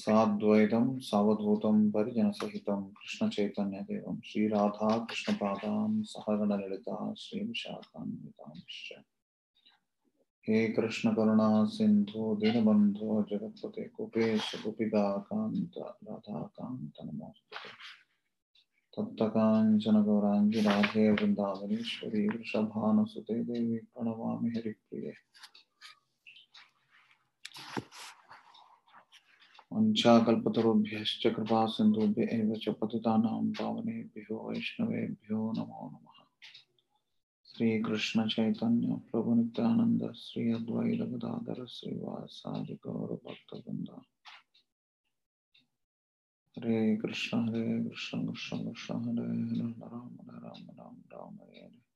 साद्वैतं सावधूतं परिजनसहितं कृष्णचैतन्यदेवं श्रीराधा कृष्णपादां सहगणललिता श्रीविशाखान्वितांश्च। हे कृष्णकरुणा सिन्धो दीनबन्धो जगत्पते कुपेश गोपिकान्त राधाकान्त नमोऽस्तुते गौराङ्गी राधे वृन्दावनेश्वरी वृषभानुसुते देवी प्रणमामि हरिप्रिये। वंशाकल्पतरुभ्यश्च कृपा सिन्धुभ्य एव च पतितानां पावनेभ्यो वैष्णवेभ्यो नमो नमः श्रीकृष्ण चैतन्य प्रभु नित्यानंद श्री अद्वैत गदाधर श्रीवासादि गौर भक्तवृंद हरे कृष्ण हरे कृष्ण कृष्ण कृष्ण हरे हरे राम राम राम राम हरे हरे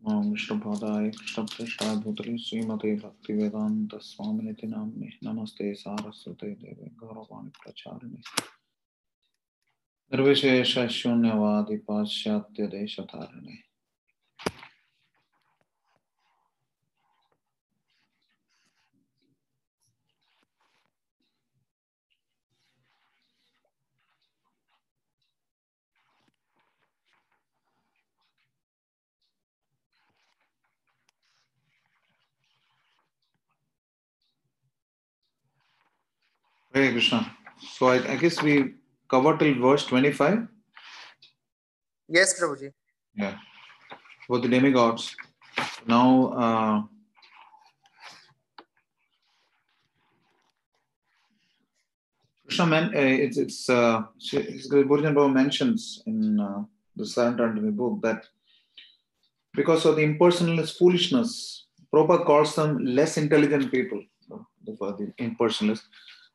ॐ श्रीपादाय कृष्णप्रेष्ठाभूतले श्रीमते नमस्ते सारस्वते देवे गौरवाणि प्रचारिणे निर्विशेषशून्यवादि पाश्चात्यदेशधारिणे Hare Krishna. So I, I guess we covered till verse 25. Yes, Prabhuji. Yeah. For the demigods. Now, uh, Krishna, men, uh, it's, it's, uh, Baba mentions in uh, the Sarantantani book that because of the impersonalist foolishness, Prabhupada calls them less intelligent people, the, the impersonalists.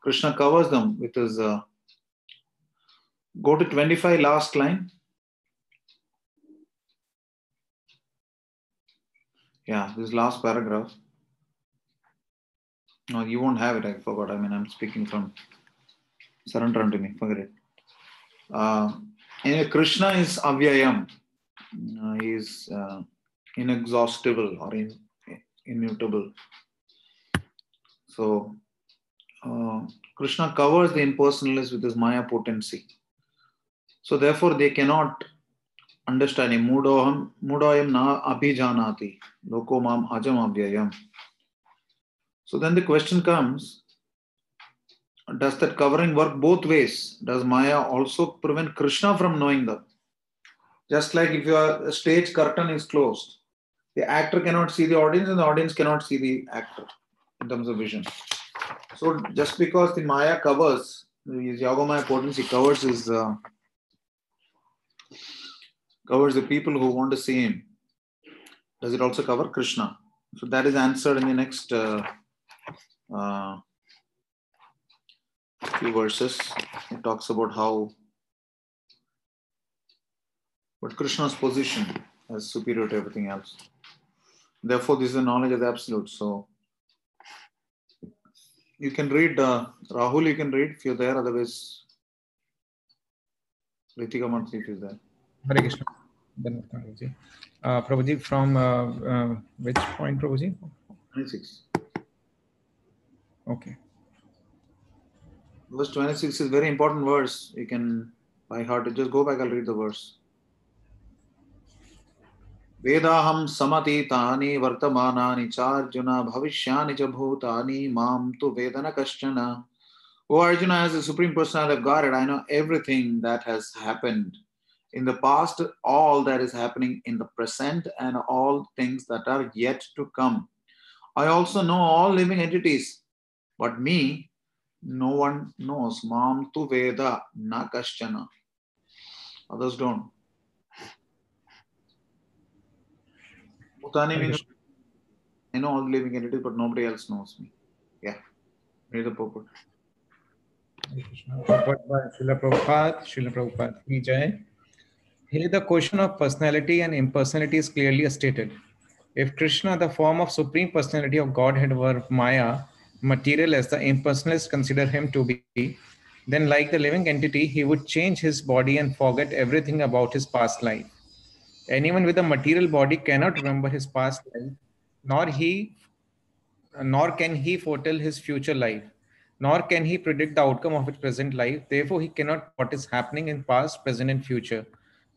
Krishna covers them with his. Uh, go to 25 last line. Yeah, this last paragraph. No, you won't have it. I forgot. I mean, I'm speaking from surrender to me. Forget it. Uh, anyway, Krishna is avyayam. Uh, he is uh, inexhaustible or in, immutable. So, uh, Krishna covers the impersonalists with his Maya potency. So, therefore, they cannot understand him. Mudoham, mudoyam na abhijanati, loko mam ajam avyayam. So, then the question comes Does that covering work both ways? Does Maya also prevent Krishna from knowing them? Just like if your stage curtain is closed, the actor cannot see the audience and the audience cannot see the actor in terms of vision. So just because the Maya covers, his Yogamaya potency covers his uh, covers the people who want to see him. Does it also cover Krishna? So that is answered in the next uh, uh, few verses. It talks about how what Krishna's position as superior to everything else. Therefore, this is the knowledge of the absolute. So you can read uh, Rahul. You can read if you're there. Otherwise, Ritika Mantri if you're there. Hare Krishna. Uh, Prabhuji, from uh, uh, which point, Prabhuji? 26. Okay. Verse 26 is very important verse. You can by heart just go back, I'll read the verse वेदाहं समतीतानि वर्तमानानि चार्जुन भविष्यानि च भूतानि मां तु वेद न कश्चन O Arjuna, as the Supreme Personality of Godhead, I know everything that has happened in the past, all that is happening in the present, and all things that are yet to come. I also know all living entities, but me, no one knows. Mam tu Veda na kaschana. Others don't. I know all the living entities, but nobody else knows me. Yeah. Read the purport. Hare Krishna. Purport by Srila Prabhupada, Srila Prabhupada. Here, the question of personality and impersonality is clearly stated. If Krishna, the form of supreme personality of Godhead, were Maya, material as the impersonalists consider him to be, then, like the living entity, he would change his body and forget everything about his past life. Anyone with a material body cannot remember his past life, nor he, nor can he foretell his future life, nor can he predict the outcome of his present life. Therefore, he cannot what is happening in past, present, and future.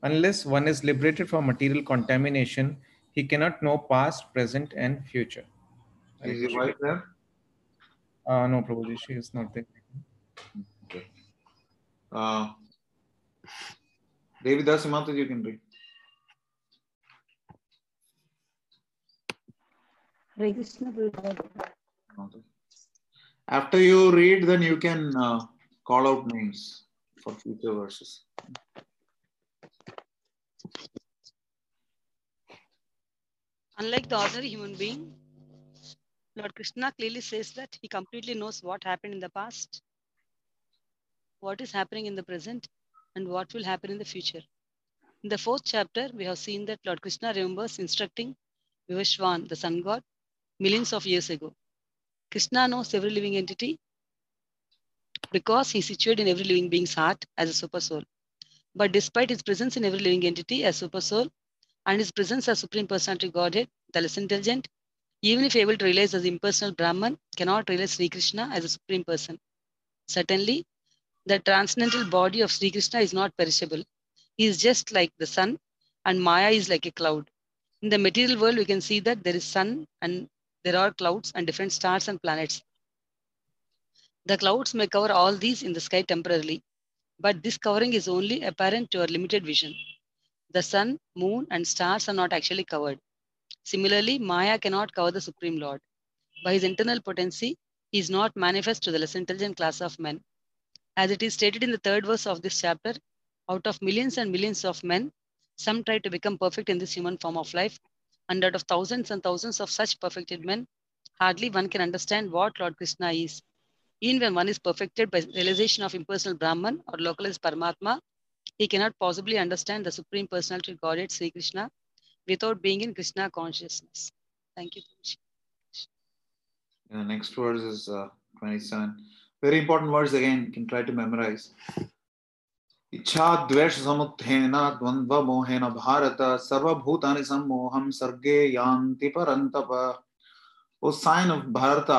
Unless one is liberated from material contamination, he cannot know past, present, and future. Is your wife there? Uh, no, Prabhuji, she is not there. Okay. Uh, Devidas Mataji, you can read. Hare Krishna After you read, then you can uh, call out names for future verses. Unlike the ordinary human being, Lord Krishna clearly says that he completely knows what happened in the past, what is happening in the present, and what will happen in the future. In the fourth chapter, we have seen that Lord Krishna remembers instructing Vivasvan, the sun god, millions of years ago. Krishna knows every living entity because he is situated in every living being's heart as a super soul. But despite his presence in every living entity as super soul and his presence as Supreme Personality Godhead, the less intelligent, even if able to realize as impersonal Brahman, cannot realize Sri Krishna as a Supreme Person. Certainly, the transcendental body of Sri Krishna is not perishable. He is just like the sun, and Maya is like a cloud. In the material world, we can see that there is sun and there are clouds and different stars and planets. The clouds may cover all these in the sky temporarily, but this covering is only apparent to our limited vision. The sun, moon, and stars are not actually covered. Similarly, Maya cannot cover the Supreme Lord. By his internal potency, he is not manifest to the less intelligent class of men. As it is stated in the third verse of this chapter, out of millions and millions of men, some try to become perfect in this human form of life, out of thousands and thousands of such perfected men, hardly one can understand what Lord Krishna is. Even when one is perfected by realization of impersonal Brahman or localized Paramatma, he cannot possibly understand the Supreme Personality of Godhead Sri Krishna without being in Krishna consciousness. Thank you. The next verse is uh, 27. Very important words again, you can try to memorize. इच्छा द्वेष समुत्थेन द्वंद्व मोहेन भारत सर्वभूतानि सम्मोहं सर्गे यान्ति परन्तप। O scion of Bharat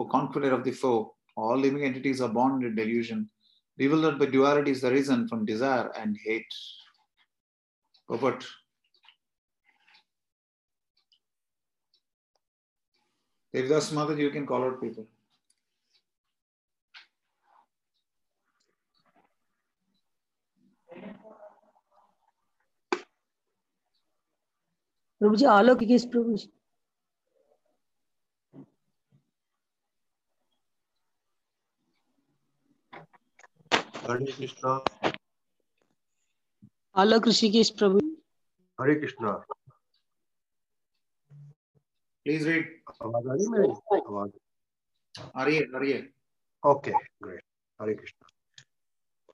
O confident of the foe all living entities are born in delusion revealed by duality is the reason from desire and hate but Devdas Mata you can call out people Prabhu ji Alok किस Prabhu ji? Hare Krishna. Alok Rishi Prabhu Hare Krishna. Please read आवाज़ आ रही है हाँ। आवाज़। आ रही है आ रही है। Okay great Hare Krishna.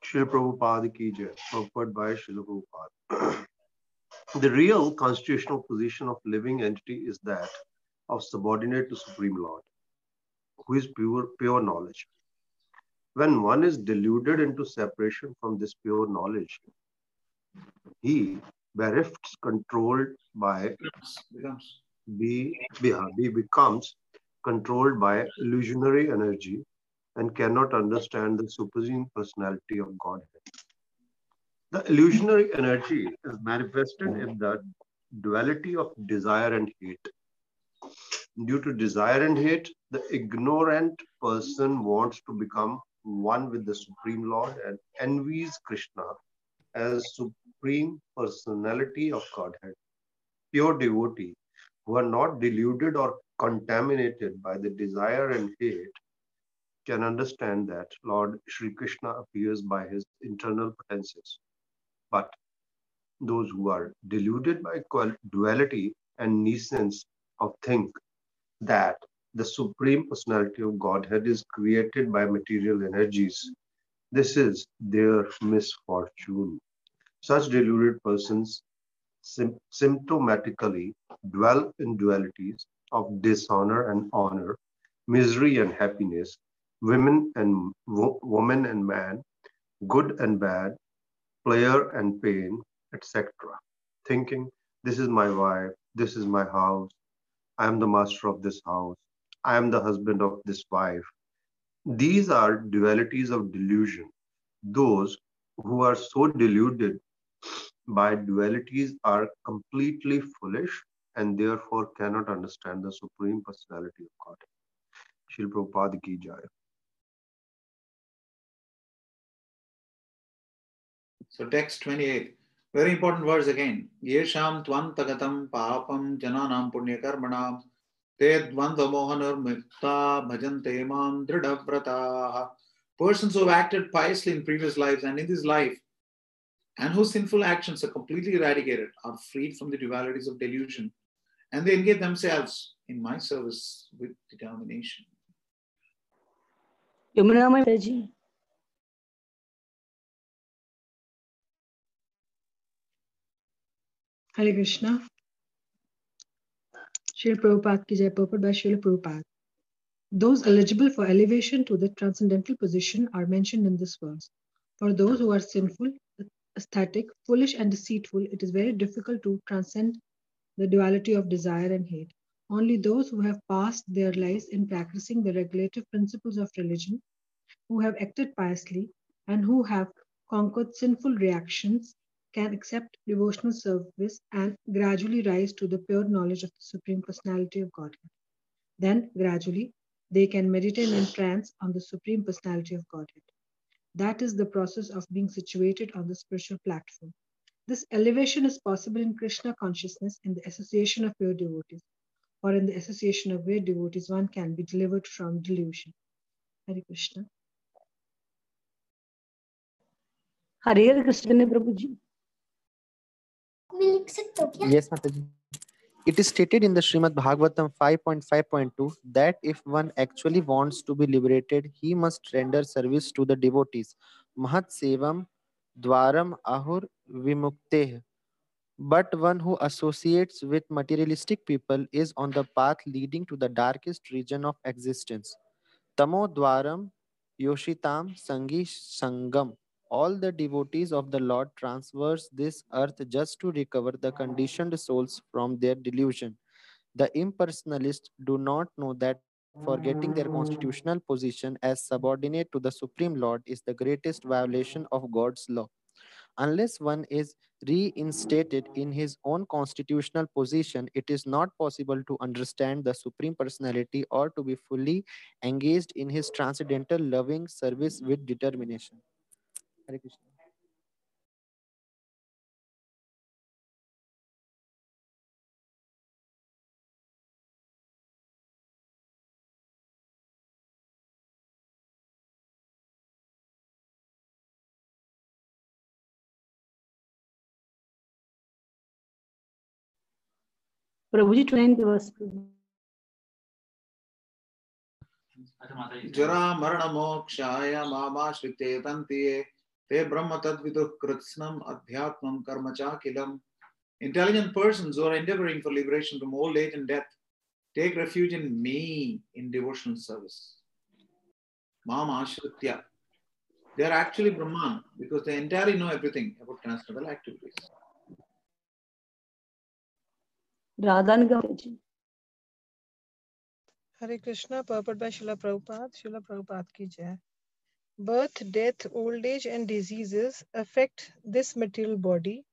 Shri Prabhupada की जय। Purported by Shri Prabhupada. The real constitutional position of living entity is that of subordinate to Supreme Lord, who is pure, pure knowledge. When one is deluded into separation from this pure knowledge, he bereft, controlled by Becomes. be, be, be becomes controlled by illusionary energy and cannot understand the supreme personality of Godhead. The illusionary energy is manifested in the duality of desire and hate. Due to desire and hate, the ignorant person wants to become one with the Supreme Lord and envies Krishna as Supreme Personality of Godhead. Pure devotee who are not deluded or contaminated by the desire and hate can understand that Lord Sri Krishna appears by his internal potencies. But those who are deluded by duality and nescience of think that the supreme personality of Godhead is created by material energies. This is their misfortune. Such deluded persons sym- symptomatically dwell in dualities of dishonor and honor, misery and happiness, women and wo- woman and man, good and bad, pleasure and pain, etc. Thinking, this is my wife, this is my house, I am the master of this house, I am the husband of this wife. These are dualities of delusion. Those who are so deluded by dualities are completely foolish and therefore cannot understand the Supreme Personality of God. Shil Prabhupada ki jai. So text 28. Very important words again. Yesham tvam tagatam papam jananam punyakarmanam te dvandvamohanar mukta bhajante mam dridavrataha. Persons who have acted piously in previous lives and in this life and whose sinful actions are completely eradicated are freed from the dualities of delusion and they engage themselves in my service with determination. Yamuna Mataji. Hare Krishna. Srila Prabhupada ki jai, by Srila Prabhupada. Those eligible for elevation to the transcendental position are mentioned in this verse. For those who are sinful, aesthetic, foolish, and deceitful, it is very difficult to transcend the duality of desire and hate. Only those who have passed their lives in practicing the regulative principles of religion, who have acted piously, and who have conquered sinful reactions can accept devotional service and gradually rise to the pure knowledge of the Supreme Personality of Godhead. Then, gradually, they can meditate in trance on the Supreme Personality of Godhead. That is the process of being situated on the spiritual platform. This elevation is possible in Krishna consciousness in the association of pure devotees, or in the association of great devotees, one can be delivered from delusion. Hare Krishna. Krishna Prabhu ji Yes, Mataji. It is stated in the Srimad Bhagavatam 5.5.2 that if one actually wants to be liberated, he must render service to the devotees. Mahat sevam dwaram ahur vimukteh. But one who associates with materialistic people is on the path leading to the darkest region of existence. Tamo dwaram yoshitam sangi sangam. All the devotees of the Lord transverse this earth just to recover the conditioned souls from their delusion. The impersonalists do not know that forgetting their constitutional position as subordinate to the Supreme Lord is the greatest violation of God's law. Unless one is reinstated in his own constitutional position, it is not possible to understand the Supreme Personality or to be fully engaged in his transcendental loving service with determination. Hare Krishna. अच्छा, जरा मरण मोक्षा मामा श्रिते ते ब्रह्म तद्विदुः कृत्स्नम् अध्यात्मं कर्म चाखिलम् Intelligent persons who are endeavoring for liberation from old age and death take refuge in me in devotional service. Mam Ashritya. They are actually Brahman because they entirely know everything about transcendental activities. Radha Nigam ji Hare Krishna, purport by Srila Prabhupada, Srila Prabhupada ki jai. Birth, death, old age, and diseases affect this material body,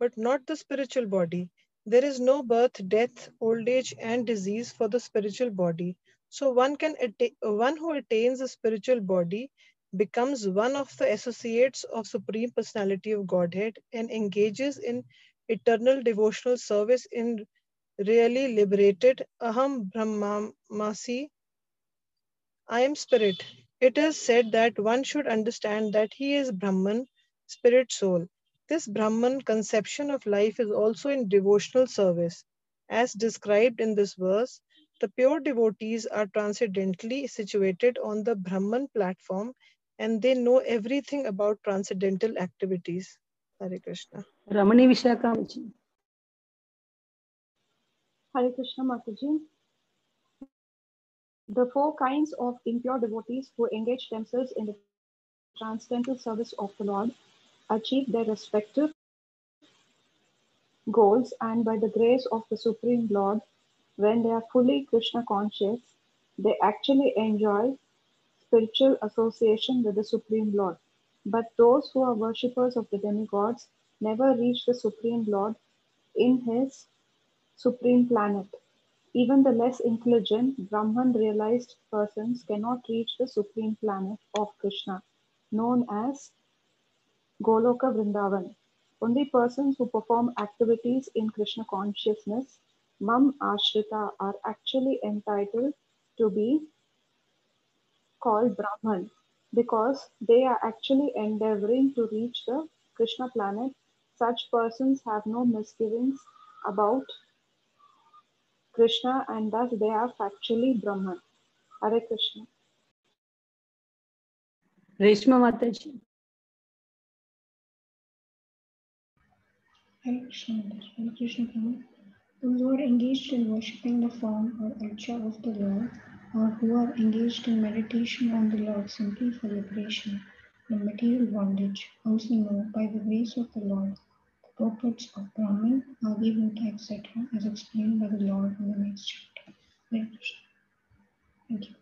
but not the spiritual body. There is no birth, death, old age, and disease for the spiritual body. So one can atta- one who attains a spiritual body becomes one of the associates of Supreme Personality of Godhead and engages in eternal devotional service in really liberated Aham Brahmamasi. I am spirit. It is said that one should understand that he is Brahman, spirit soul. This Brahman conception of life is also in devotional service. As described in this verse, the pure devotees are transcendentally situated on the Brahman platform and they know everything about transcendental activities. Hare Krishna. Ramani Vishakamaji. Hare Krishna Mataji. The four kinds of impure devotees who engage themselves in the transcendental service of the Lord achieve their respective goals and by the grace of the Supreme Lord, when they are fully Krishna conscious, they actually enjoy spiritual association with the Supreme Lord. But those who are worshippers of the demigods never reach the Supreme Lord in his supreme planet. Even the less intelligent Brahman realized persons cannot reach the supreme planet of Krishna, known as Goloka Vrindavan. Only persons who perform activities in Krishna consciousness, Mam Ashrita, are actually entitled to be called Brahman because they are actually endeavoring to reach the Krishna planet. Such persons have no misgivings about Krishna and thus they are factually Brahman. Hare Krishna. Reshma Mataji. Hare Krishna, Mother. Hare Krishna, Prabhu. Those who are engaged in worshipping the form or archa of the Lord, or who are engaged in meditation on the Lord simply for liberation from material bondage, also know by the grace of the Lord the purports of Brahman, Adivota, etc., as explained by the Lord in the next chapter. Hare Krishna. Thank you.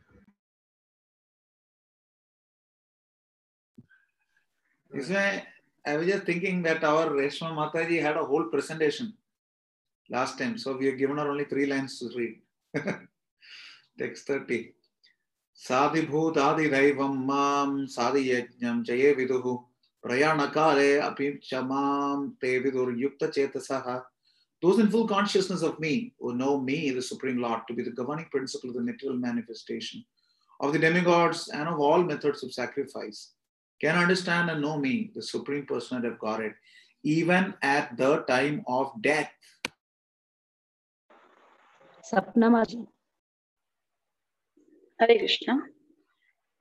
This way, I was just thinking that our Reshma Mataji had a whole presentation last time. So we have given her only three lines to read. Text 30. Sadhibhutadiदैवं मां साधियज्ञं च ये those in full consciousness of me who know me, the Supreme Lord, to be the governing principle of the material manifestation of the demigods and of all methods of sacrifice, can understand and know me, the Supreme Personality of Godhead, even at the time of death. Sapnamaji. Hare Krishna.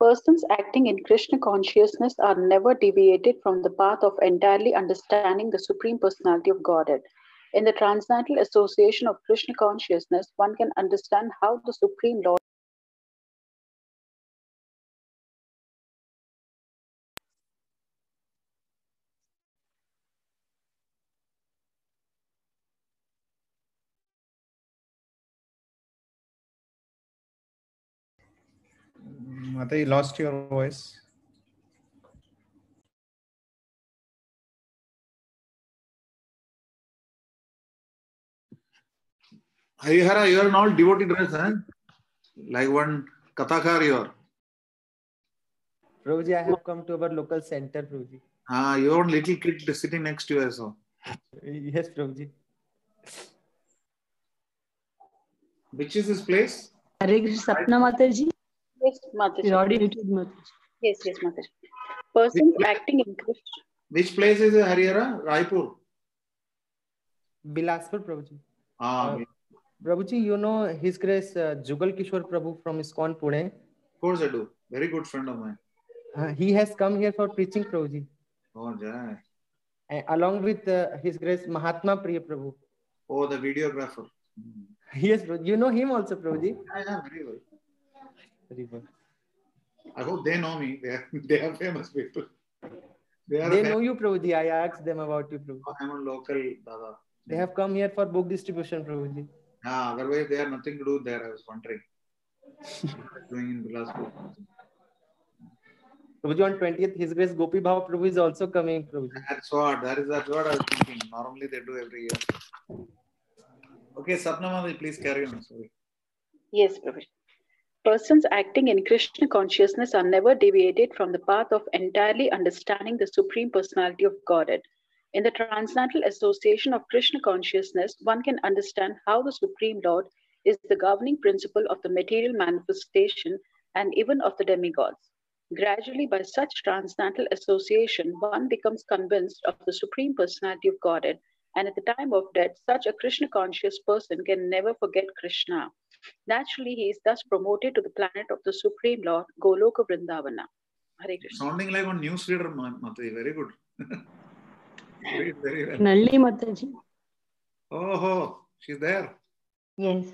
Persons acting in Krishna consciousness are never deviated from the path of entirely understanding the Supreme Personality of Godhead. In the transcendental association of Krishna consciousness, one can understand how the Supreme Lord Mata, you lost your voice. Harihara, you are an all devotee dress, huh? Like one Kathakar you are. Prabhuji, I have come to our local center, Prabhuji. Ah, your little kid sitting next to you, saw. Yes, Prabhuji. Which is this place? Hare Krishna Sapna Mataji. Yes, Mataji. Your audio muted, Mataji. Yes, yes, Mataji. Persons acting in. Which place is Harihara? Raipur. Bilaspur, Prabhuji. Ah, Uh, Prabhuji, you know His Grace uh, Jugal Kishore Prabhu from ISKCON Pune. course I do. Very good friend of mine. Uh, he has come here for preaching, Prabhuji, Oh, Jai. and along with uh, His Grace Mahatma Priya Prabhu. Oh, the videographer. Hmm. Yes, Prabhuji. You know him also, Prabhuji. Yeah, yeah, very well. Very well. I hope they know me. They are, they are famous people. They are They a know you, Prabhuji. I asked them about you, Prabhuji. I'm a local Dada. They have come here for book distribution, Prabhuji. Yeah, otherwise they have nothing to do there. I was wondering. Doing in Bilaspur. Prabhuji, on 20th, His Grace Gopi Bhav Prabhu is also coming, Prabhuji. That's what. That is that's what I was thinking. Normally they do every year. Okay, Sapnamadi, please carry on. Sorry. Yes, Prabhuji. Persons acting in Krishna consciousness are never deviated from the path of entirely understanding the Supreme Personality of Godhead. In the transcendental association of Krishna consciousness, one can understand how the Supreme Lord is the governing principle of the material manifestation and even of the demigods. Gradually, by such transcendental association, one becomes convinced of the Supreme Personality of Godhead, and at the time of death, such a Krishna conscious person can never forget Krishna. Naturally, he is thus promoted to the planet of the Supreme Lord, Goloka Vrindavana. Hare Krishna. Sounding like one newsreader, Mataji. Very good. Read very well. Nalli Mataji. Oh, she's there. Yes.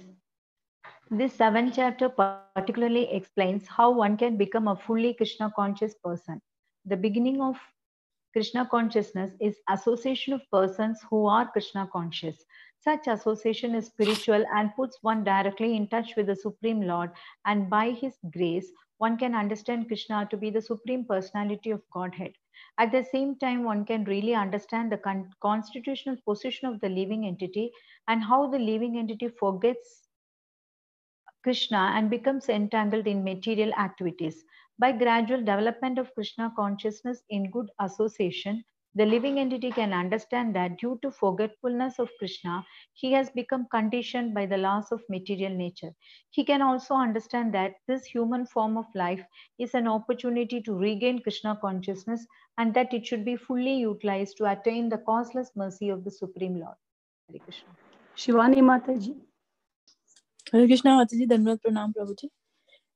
This seventh chapter particularly explains how one can become a fully Krishna conscious person. The beginning of Krishna consciousness is association of persons who are Krishna conscious. Such association is spiritual and puts one directly in touch with the Supreme Lord, and by His grace, one can understand Krishna to be the Supreme Personality of Godhead. At the same time, one can really understand the con- constitutional position of the living entity and how the living entity forgets Krishna and becomes entangled in material activities. By gradual development of Krishna consciousness in good association, the living entity can understand that due to forgetfulness of Krishna, he has become conditioned by the laws of material nature. He can also understand that this human form of life is an opportunity to regain Krishna consciousness and that it should be fully utilized to attain the causeless mercy of the Supreme Lord. Hare Krishna. Shivani Mataji. Hare Krishna Mataji, Dhanavad Pranam Prabhuji.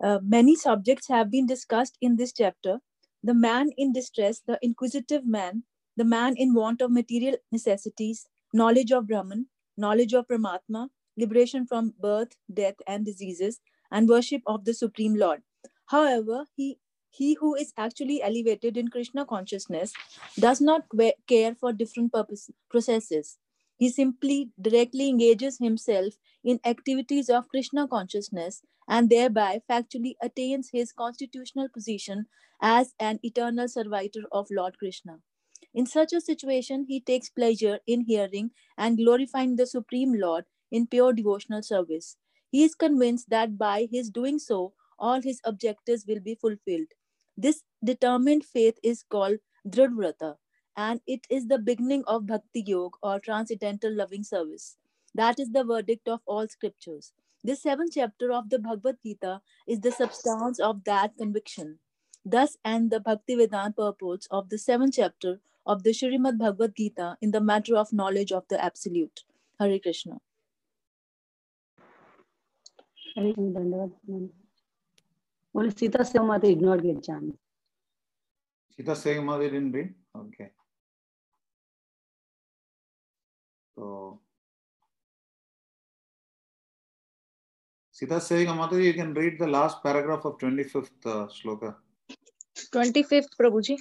Uh, many subjects have been discussed in this chapter. The man in distress, the inquisitive man, the man in want of material necessities, knowledge of Brahman, knowledge of Paramatma, liberation from birth, death, and diseases, and worship of the Supreme Lord. However, he he who is actually elevated in Krishna consciousness does not care for different purpose, processes. He simply directly engages himself in activities of Krishna consciousness and thereby factually attains his constitutional position as an eternal servitor of Lord Krishna. In such a situation, he takes pleasure in hearing and glorifying the Supreme Lord in pure devotional service. He is convinced that by his doing so, all his objectives will be fulfilled. This determined faith is called Dridvrata, and it is the beginning of Bhakti Yoga or transcendental loving service. That is the verdict of all scriptures. This seventh chapter of the Bhagavad Gita is the substance of that conviction. Thus end the Bhakti Vedanta purports of the seventh chapter of the Srimad Bhagavad Gita in the matter of knowledge of the Absolute. Hare Krishna. Hare Krishna. Only Sita Samata did not get chance. Sita Segamadi didn't read? Okay. So, Sita Segamadi, you can read the last paragraph of 25th uh, shloka. 25th, Prabhuji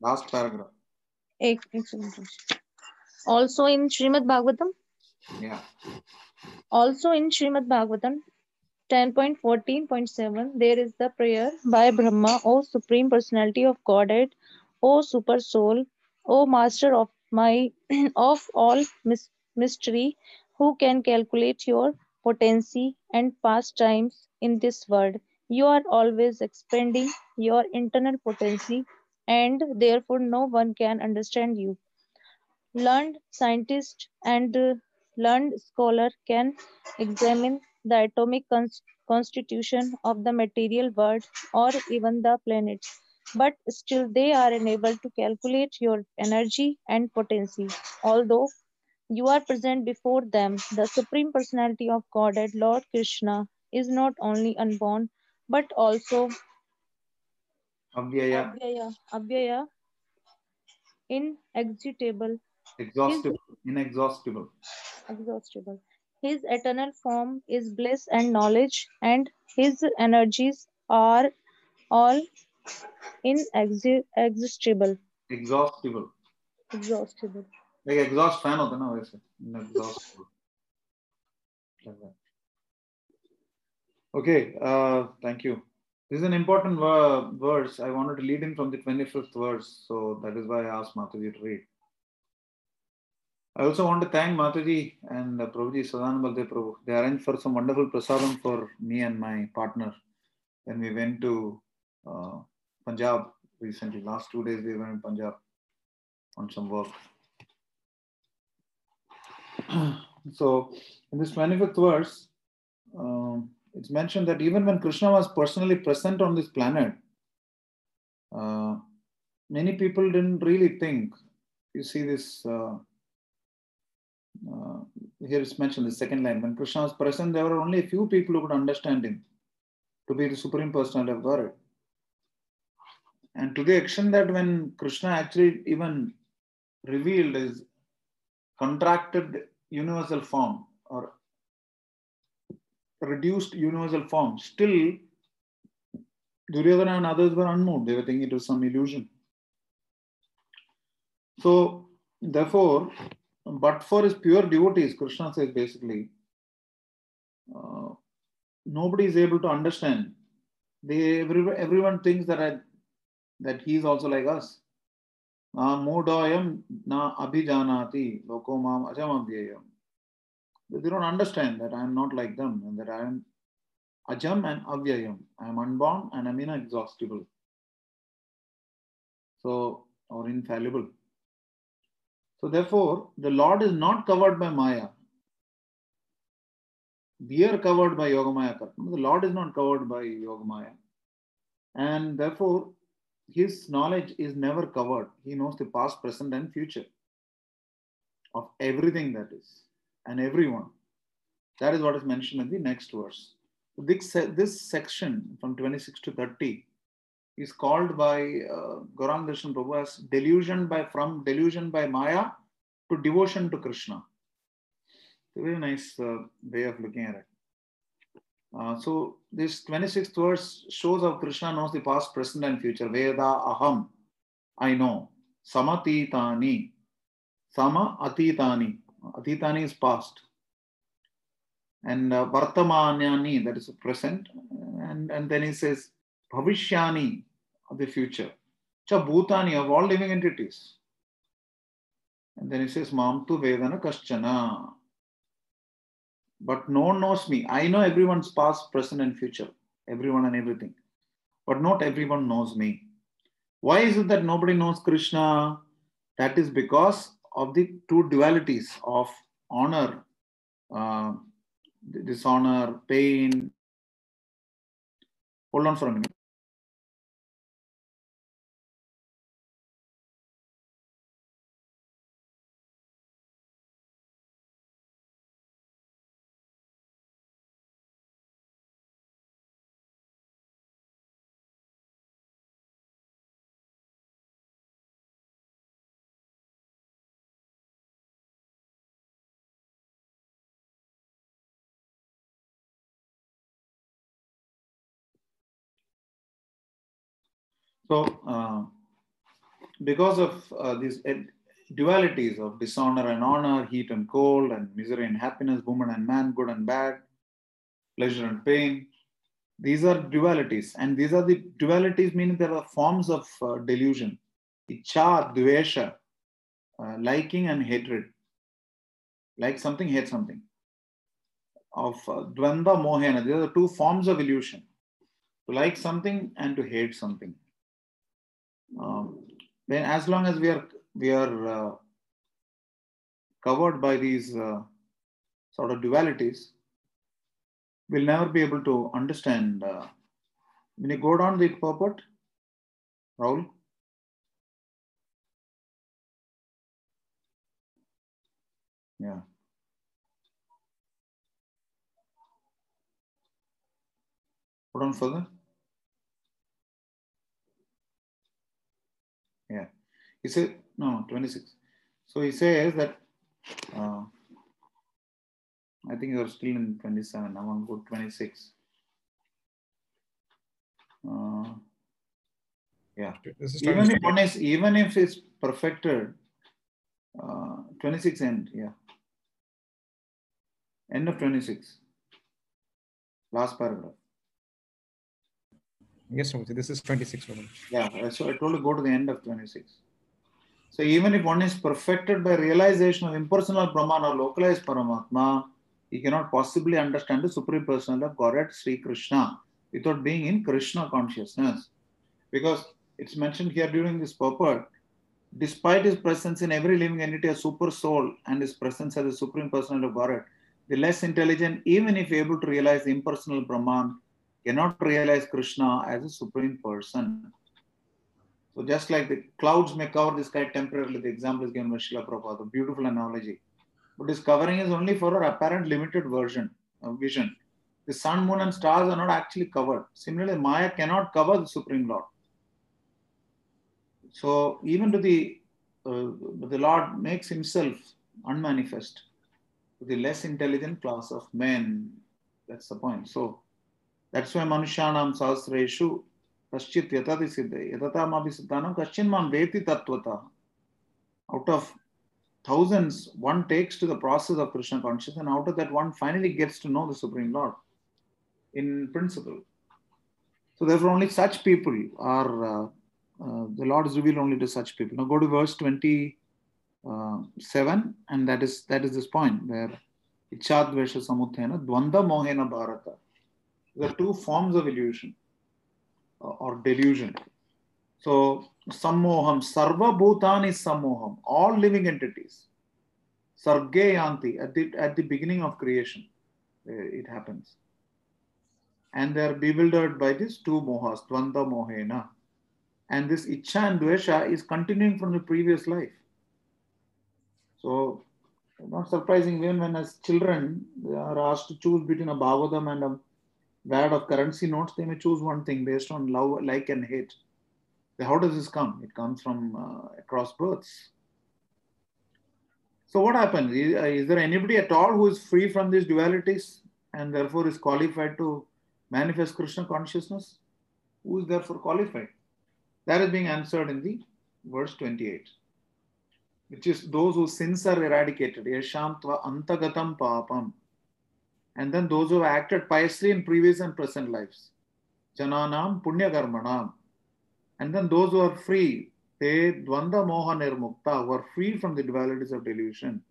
last paragraph. Also in Srimad Bhagavatam? Yeah. Also in Srimad Bhagavatam 10.14.7, there is the prayer by Brahma, O Supreme Personality of Godhead, O Super Soul, O Master of my of all mystery, who can calculate your potency and past times in this world. You are always expanding your internal potency and therefore no one can understand you. Learned scientist and learned scholar can examine the atomic cons- constitution of the material world or even the planets, but still they are unable to calculate your energy and potency. Although you are present before them, the Supreme Personality of Godhead, Lord Krishna, is not only unborn but also Abhyaya, Abhyaya, Abhyaya inexhaustible, exhaustible, inexhaustible. exhaustible. His eternal form is bliss and knowledge, and his energies are all inexhaustible. Exhaustible. Exhaustible. Like exhaust fan होता है ना वैसे inexhaustible. Like that. Okay, uh, thank you. This is an important ver- verse. I wanted to lead in from the 25th verse, so that is why I asked Mataji to read. I also want to thank Mataji and uh, Prabhuji Sadan Prabhu. They arranged for some wonderful prasadam for me and my partner when we went to uh, Punjab recently. Last two days we went in Punjab on some work. so in this 25th verse, um, it's mentioned that even when Krishna was personally present on this planet, uh, many people didn't really think. You see this uh, uh, here it's mentioned the second line. When Krishna was present, there were only a few people who could understand him to be the supreme personality of Godhead. And to the extent that when Krishna actually even revealed his contracted universal form or reduced universal form, still Duryodhana and others were unmoved. They were thinking it was some illusion. So, therefore, but for his pure devotees, Krishna says basically, uh, nobody is able to understand. They every, everyone thinks that I, that he is also like us. Modoyam na abhijanati loko mam They don't understand that I am not like them and that I am ajam and avyayam. I am unborn and I am inexhaustible. So, or infallible. So therefore, the Lord is not covered by Maya. We are covered by Yogamaya Karma. The Lord is not covered by Yogamaya. And therefore, his knowledge is never covered. He knows the past, present, and future of everything that is and everyone. That is what is mentioned in the next verse. This, this section from 26 to 30 is called by uh, Gaurang Darshan Prabhu as delusion by from delusion by Maya to devotion to Krishna. It's a very nice uh, way of looking at it. Uh, so this 26th verse shows how Krishna knows the past, present, and future. Veda aham, I know. Samatitani, sama atitani. Atitani is past. And uh, vartamanyani, that is present. And, and then he says bhavishyani, of the future. Cha bhutani, of all living entities. And then he says, Mam tu Vedana Kaschana. But no one knows me. I know everyone's past, present, and future, everyone and everything. But not everyone knows me. Why is it that nobody knows Krishna? That is because of the two dualities of honor, uh, dishonor, pain. Hold on for a minute. So, uh, because of uh, these dualities of dishonor and honor, heat and cold, and misery and happiness, woman and man, good and bad, pleasure and pain, these are dualities. And these are the dualities, meaning there are forms of uh, delusion. Icha, dvesha, uh, liking and hatred. Like something, hate something. Of uh, dvanda, mohana, these are the two forms of illusion. To like something and to hate something um, then as long as we are we are uh, covered by these uh, sort of dualities, we'll never be able to understand. Uh, when you go down the purport, Rahul. Yeah. Put on further. Yeah. He said, no, 26. So he says that, uh, I think you're still in 27. I want to go 26. Uh, yeah. Even if one is, even if it's perfected, uh, 26 end, yeah. End of 26. Last paragraph. Yes, Ramji, this is 26. Ramji. Yeah, so I told you go to the end of 26. So even if one is perfected by realization of impersonal Brahman or localized Paramatma, he cannot possibly understand the Supreme Personality of Godhead Sri Krishna without being in Krishna consciousness. Because it's mentioned here during this purport, despite his presence in every living entity as super soul and his presence as the Supreme Personality of Godhead, the less intelligent, even if able to realize impersonal Brahman, cannot realize Krishna as a supreme person. So just like the clouds may cover the sky temporarily, the example is given by Srila Prabhupada, beautiful analogy. But this covering is only for our apparent limited version of vision. The sun, moon, and stars are not actually covered. Similarly, Maya cannot cover the Supreme Lord. So even to the uh, the Lord makes himself unmanifest to the less intelligent class of men. That's the point. So that's why Manushanam Sahasreshu Kaschit Yatati Siddhe Yatatam Abhisiddhanam Kaschin Man Veti Tattvata. Out of thousands, one takes to the process of Krishna consciousness, and out of that, one finally gets to know the Supreme Lord in principle. So, therefore, only such people are, uh, uh, the Lord is revealed only to such people. Now, go to verse 27, and that is that is this point where Ichadvesha Samuthena, Dwanda Mohena Bharata. There are two forms of illusion uh, or delusion. So, sammoham, sarva bhutani sammoham, all living entities. Sarge yanti, at the, at the beginning of creation, uh, it happens. And they are bewildered by these two mohas, dvanda mohena. And this icha and dvesha is continuing from the previous life. So, not surprising even when as children they are asked to choose between a bhagavatam and a word of currency notes, they may choose one thing based on love, like and hate. How does this come? It comes from uh, across births. So what happens? Is, uh, is, there anybody at all who is free from these dualities and therefore is qualified to manifest Krishna consciousness? Who is therefore qualified? That is being answered in the verse 28, which is those whose sins are eradicated. Yashantva antagatam papam. And then those who have acted piously in previous and present lives. Jananam punya karmanam and then those who are free, they dvanda moha nirmukta, who are free from the dualities of delusion,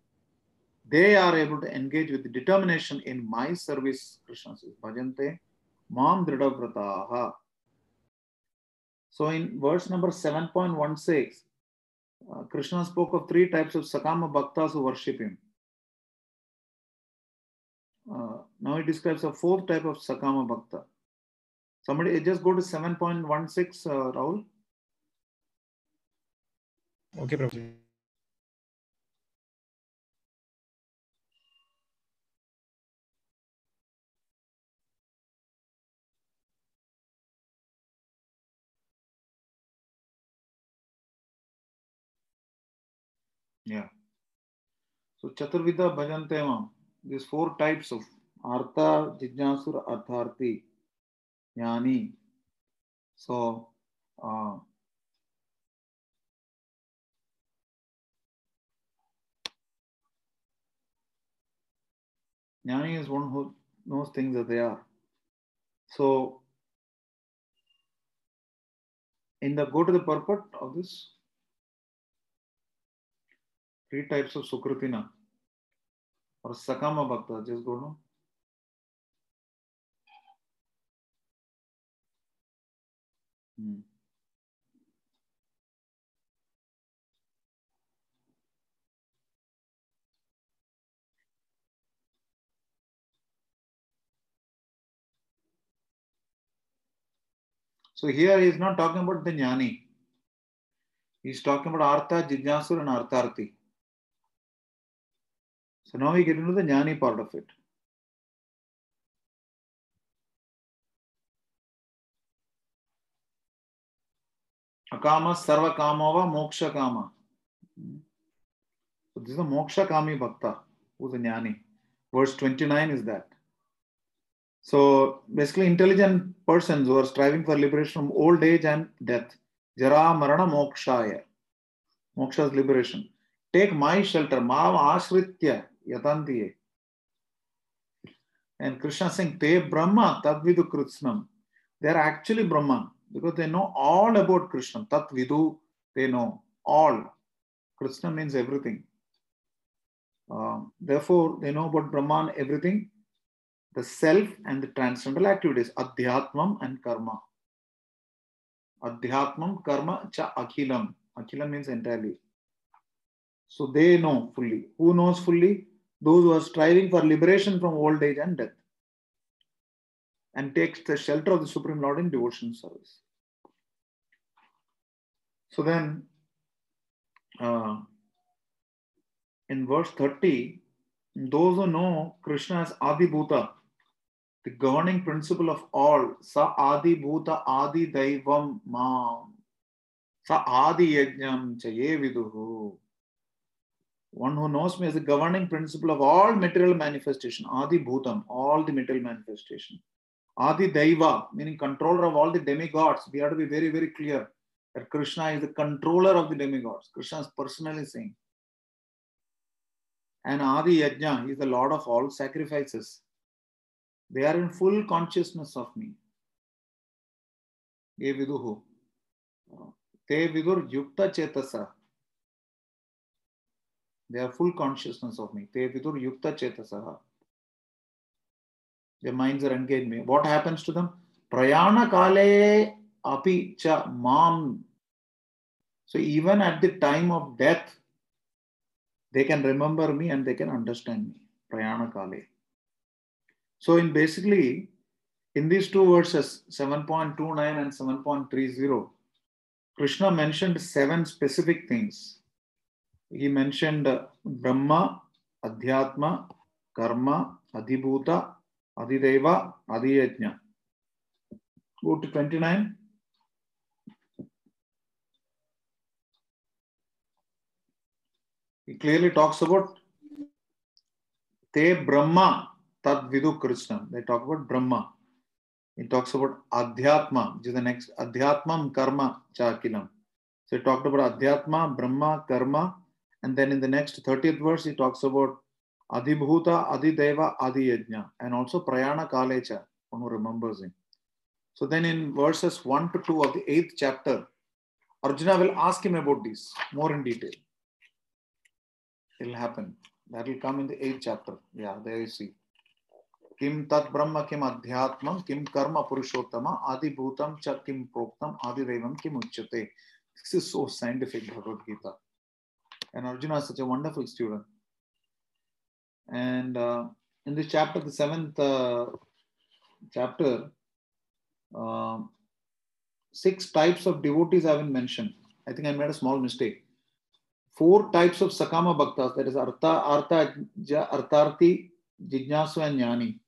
they are able to engage with determination in my service, Krishna says, bhajante mam dridhavrataha. So in verse number 7.16, uh, Krishna spoke of three types of Sakama Bhaktas who worship him. Now he describes a fourth type of Sakama Bhakta. Somebody just go to 7.16, uh, Rahul. Okay, Prabhu. Yeah. So Chaturvida Bhajante Mam. These four types of अर्थ जिज्ञास अर्थार्थी ज्ञानी so ज्ञानी is one who knows things they are so in the go to the purport of this three types of सुकृति ना और सकाम भक्त जिस गुण Hmm. So here he is not talking about the jnani. He is talking about artha, jijnasur, and artharthi. So now we get into the jnani part of it. Akama sarva kamava moksha kama. So this is a moksha kami bhakta, who's a jnani. Verse 29 is that. So basically, intelligent persons who are striving for liberation from old age and death. Jara marana mokshaya. Moksha is liberation. Take my shelter. Maam ashritya yatantiye. And Krishna saying, Te Brahma tadvidu kritsnam. They are actually Brahman because they know all about Krishna. Tat vidu, they know all. Krishna means everything. Uh, therefore, they know about Brahman, everything, the self and the transcendental activities, adhyatmam and karma. Adhyatmam, karma, cha akhilam. Akhilam means entirely. So they know fully. Who knows fully? Those who are striving for liberation from old age and death and takes the shelter of the Supreme Lord in devotion service. So then, uh, in verse 30, those who know Krishna as Adi Bhuta, the governing principle of all, Sa Adi Bhuta Adi Daivam Mam. Sa adi yajnam chaye viduhu. One who knows me as the governing principle of all material manifestation, adi bhutam, all the material manifestation. Adi Daiva, meaning controller of all the demigods. We have to be very, very clear that Krishna is the controller of the demigods. Krishna is personally saying. And Adi Yajna, is the Lord of all sacrifices. They are in full consciousness of me. Te vidur yukta chetasa. They are full consciousness of me. Te vidur yukta chetasaha. Their minds are engaged me. What happens to them? Prayana kale api cha mam. So even at the time of death, they can remember me and they can understand me. Prayana kale. So in basically, in these two verses, 7.29 and 7.30, Krishna mentioned seven specific things. He mentioned Brahma, Adhyatma, Karma, Adhibhuta, Adideva, Adiyajna. Go to 29. He clearly talks about Te Brahma Tad Vidu Krishna. They talk about Brahma. He talks about Adhyatma, which is the next Adhyatmam Karma Chakilam. So he talked about Adhyatma, Brahma, Karma, and then in the next 30th verse, he talks about Adhibhuta, Adideva, Adiyajna, and also Prayana Kalecha, one who remembers him. So then in verses 1 to 2 of the 8th chapter, Arjuna will ask him about this more in detail. It will happen. That will come in the 8th chapter. Yeah, there you see. Kim tat brahma kim adhyatmam kim karma purushottama adibhutam cha kim proktam adidevam kim uchyate. This is so scientific, Bhagavad Gita. And Arjuna is such a wonderful student. And uh, in this chapter, the seventh uh, chapter, uh, six types of devotees have been mentioned. I think I made a small mistake. Four types of Sakama Bhaktas, that is Artha, Artha, Artharthi, Jijnasu, and Jnani.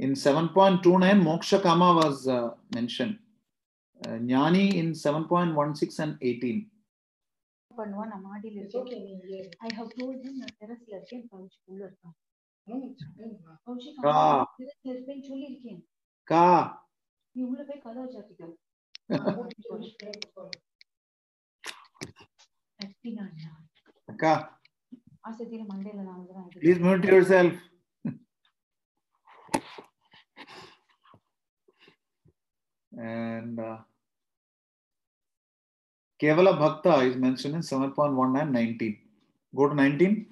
In 7.29, Moksha Kama was uh, mentioned. Uh, Jnani in 7.16 and 18. பண்ணுவான் நான் மாடியில இருக்கேன் I have told him நான் டெரஸ்ல இருக்கேன் கவுச்சுக்கு உள்ள இருக்கான் கவுச்சுக்கு கா. டெரஸ்ல இருக்கேன்னு சொல்லியிருக்கேன் Ka. நீ உள்ள போய் கதவை சாத்திக்கோ கத்தினான்டா Ka. ஆசத்தியில மண்டையில நான் வந்து Please mute yourself. and uh, Kevala Bhakta is mentioned in 7.1 and 19. Go to 19.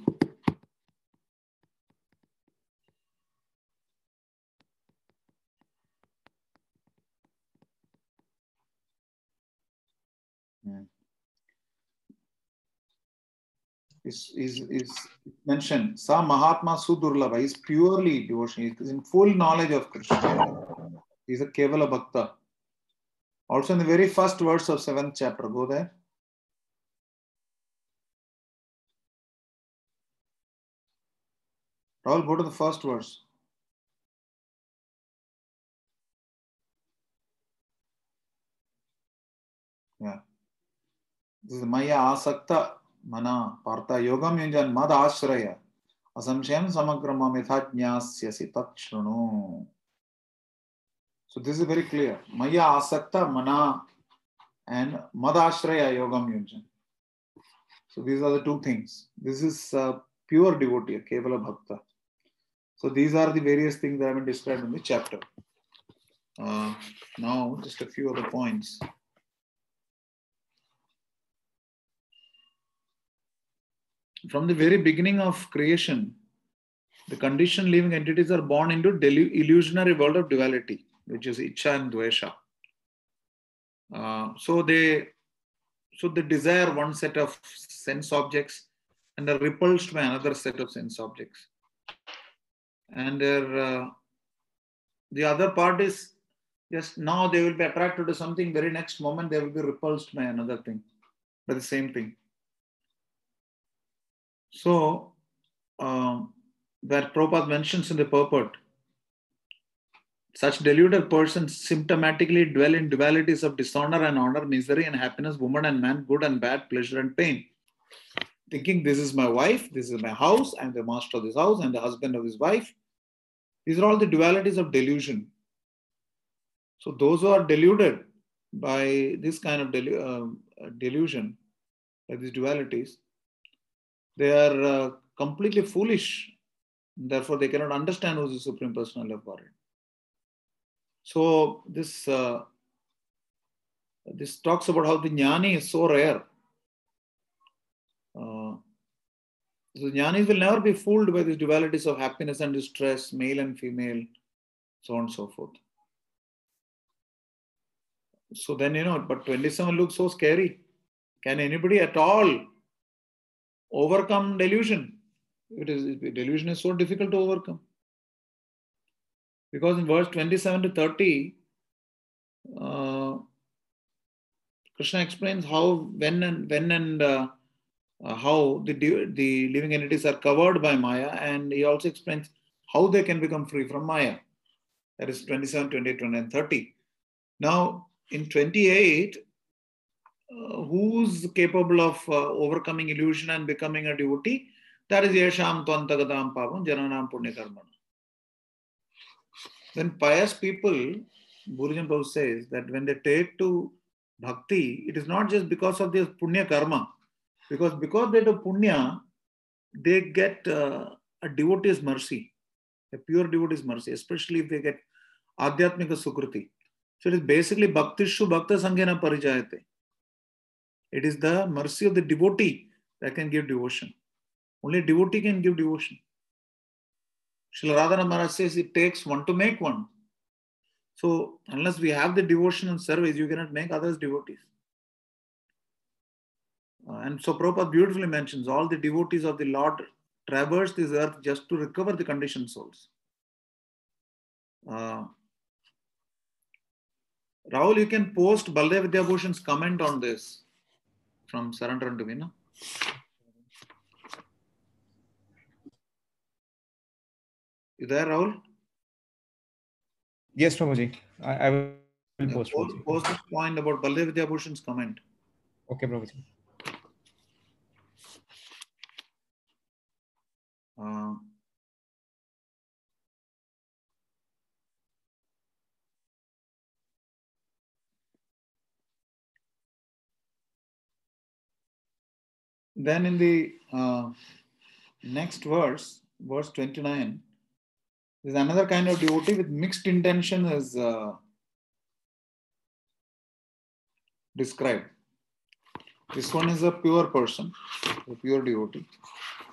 Yeah. Is, is, is mentioned. Sa Mahatma Sudurlabha is purely devotion. He is in full knowledge of Krishna. He is a Kevala Bhakta. Also in the very first verse of seventh chapter, go there. Rahul, go to the first verse. Yeah. This is Maya Asakta Mana Partha Yogam Yunjan Mad Ashraya Asamshayam Samagrama Mithajnasyasi Takshrunu. So this is very clear. Maya Asakta Mana and Madashraya Yogam Yunjan. So these are the two things. This is uh, pure devotee, Kevala Bhakta. So these are the various things that have been described in the chapter. Uh, now, just a few other points. From the very beginning of creation, the conditioned living entities are born into delu- illusionary world of duality, which is Icha and Dvesha. Uh, so they so they desire one set of sense objects and are repulsed by another set of sense objects and uh, the other part is just now they will be attracted to something very next moment they will be repulsed by another thing by the same thing so uh, where Prabhupada mentions in the purport, such deluded persons symptomatically dwell in dualities of dishonor and honor, misery and happiness, woman and man, good and bad, pleasure and pain. Thinking this is my wife, this is my house, I'm the master of this house, and the husband of his wife. These are all the dualities of delusion. So those who are deluded by this kind of delu- uh, delusion, by these dualities, they are uh, completely foolish. Therefore, they cannot understand who is the Supreme Personality of Godhead. So this uh, this talks about how the jnani is so rare. Uh, so jnanis will never be fooled by these dualities of happiness and distress, male and female, so on and so forth. So then you know, but 27 looks so scary. Can anybody at all overcome delusion? It is delusion is so difficult to overcome. Because in verse 27 to 30, uh, Krishna explains how, when and when and uh, uh, how the the living entities are covered by Maya, and he also explains how they can become free from Maya. That is 27, 28, 29, 30. Now, in 28, uh, who's capable of uh, overcoming illusion and becoming a devotee? That is Yesham Twantagatam Papam Jananam Punyakarmana. When pious people, Bhurijan Prabhu says that when they take to bhakti, it is not just because of their punya karma, because because they do punya, they get uh, a devotee's mercy, a pure devotee's mercy, especially if they get adhyatmika sukruti. So it is basically bhaktishu bhakta sanghena parijayate. It is the mercy of the devotee that can give devotion. Only devotee can give devotion. Srila Radhana Maharaj says it takes one to make one. So unless we have the devotion and service, you cannot make others devotees. Uh, and so Prabhupada beautifully mentions all the devotees of the Lord traverse this earth just to recover the conditioned souls. Uh, Rahul, you can post Baldev Vidyabhushan's comment on this from Surrender to Vina. You there, Rahul? Yes, Prabhuji. I, I will post. Post, post this point about Baldev Vidyabhushan's comment. Okay, Prabhuji. Uh, then in the uh, next verse, verse 29, there's another kind of devotee with mixed intention is uh, described. This one is a pure person, a pure devotee.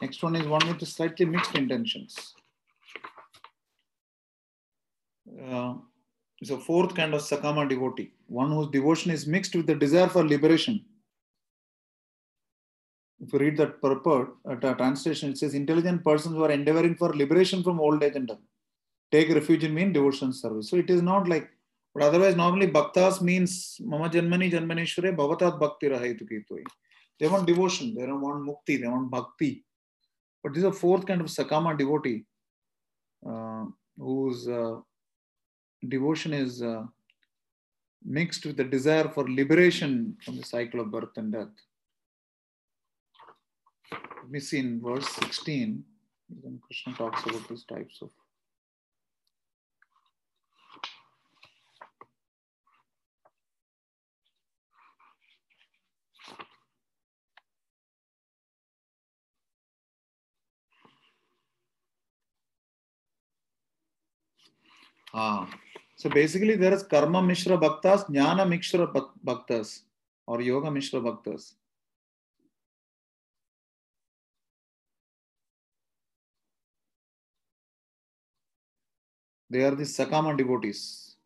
Next one is one with slightly mixed intentions. Uh, it's a fourth kind of Sakama devotee, one whose devotion is mixed with the desire for liberation. If you read that purport, uh, translation, it says intelligent persons who are endeavoring for liberation from old age and death. Take refuge in me in devotion service. So it is not like, but otherwise normally bhaktas means mama janmani janmaneshware bhavatat bhakti rahaitu kitoi. They want devotion, they don't want mukti, they want bhakti. But this is a fourth kind of Sakama devotee uh, whose uh, devotion is uh, mixed with the desire for liberation from the cycle of birth and death. Let me see in verse 16, then Krishna talks about these types of. Ah, so basically there is karma mishra bhaktas, jnana mishra bhaktas, or yoga mishra bhaktas. They are the Sakama devotees.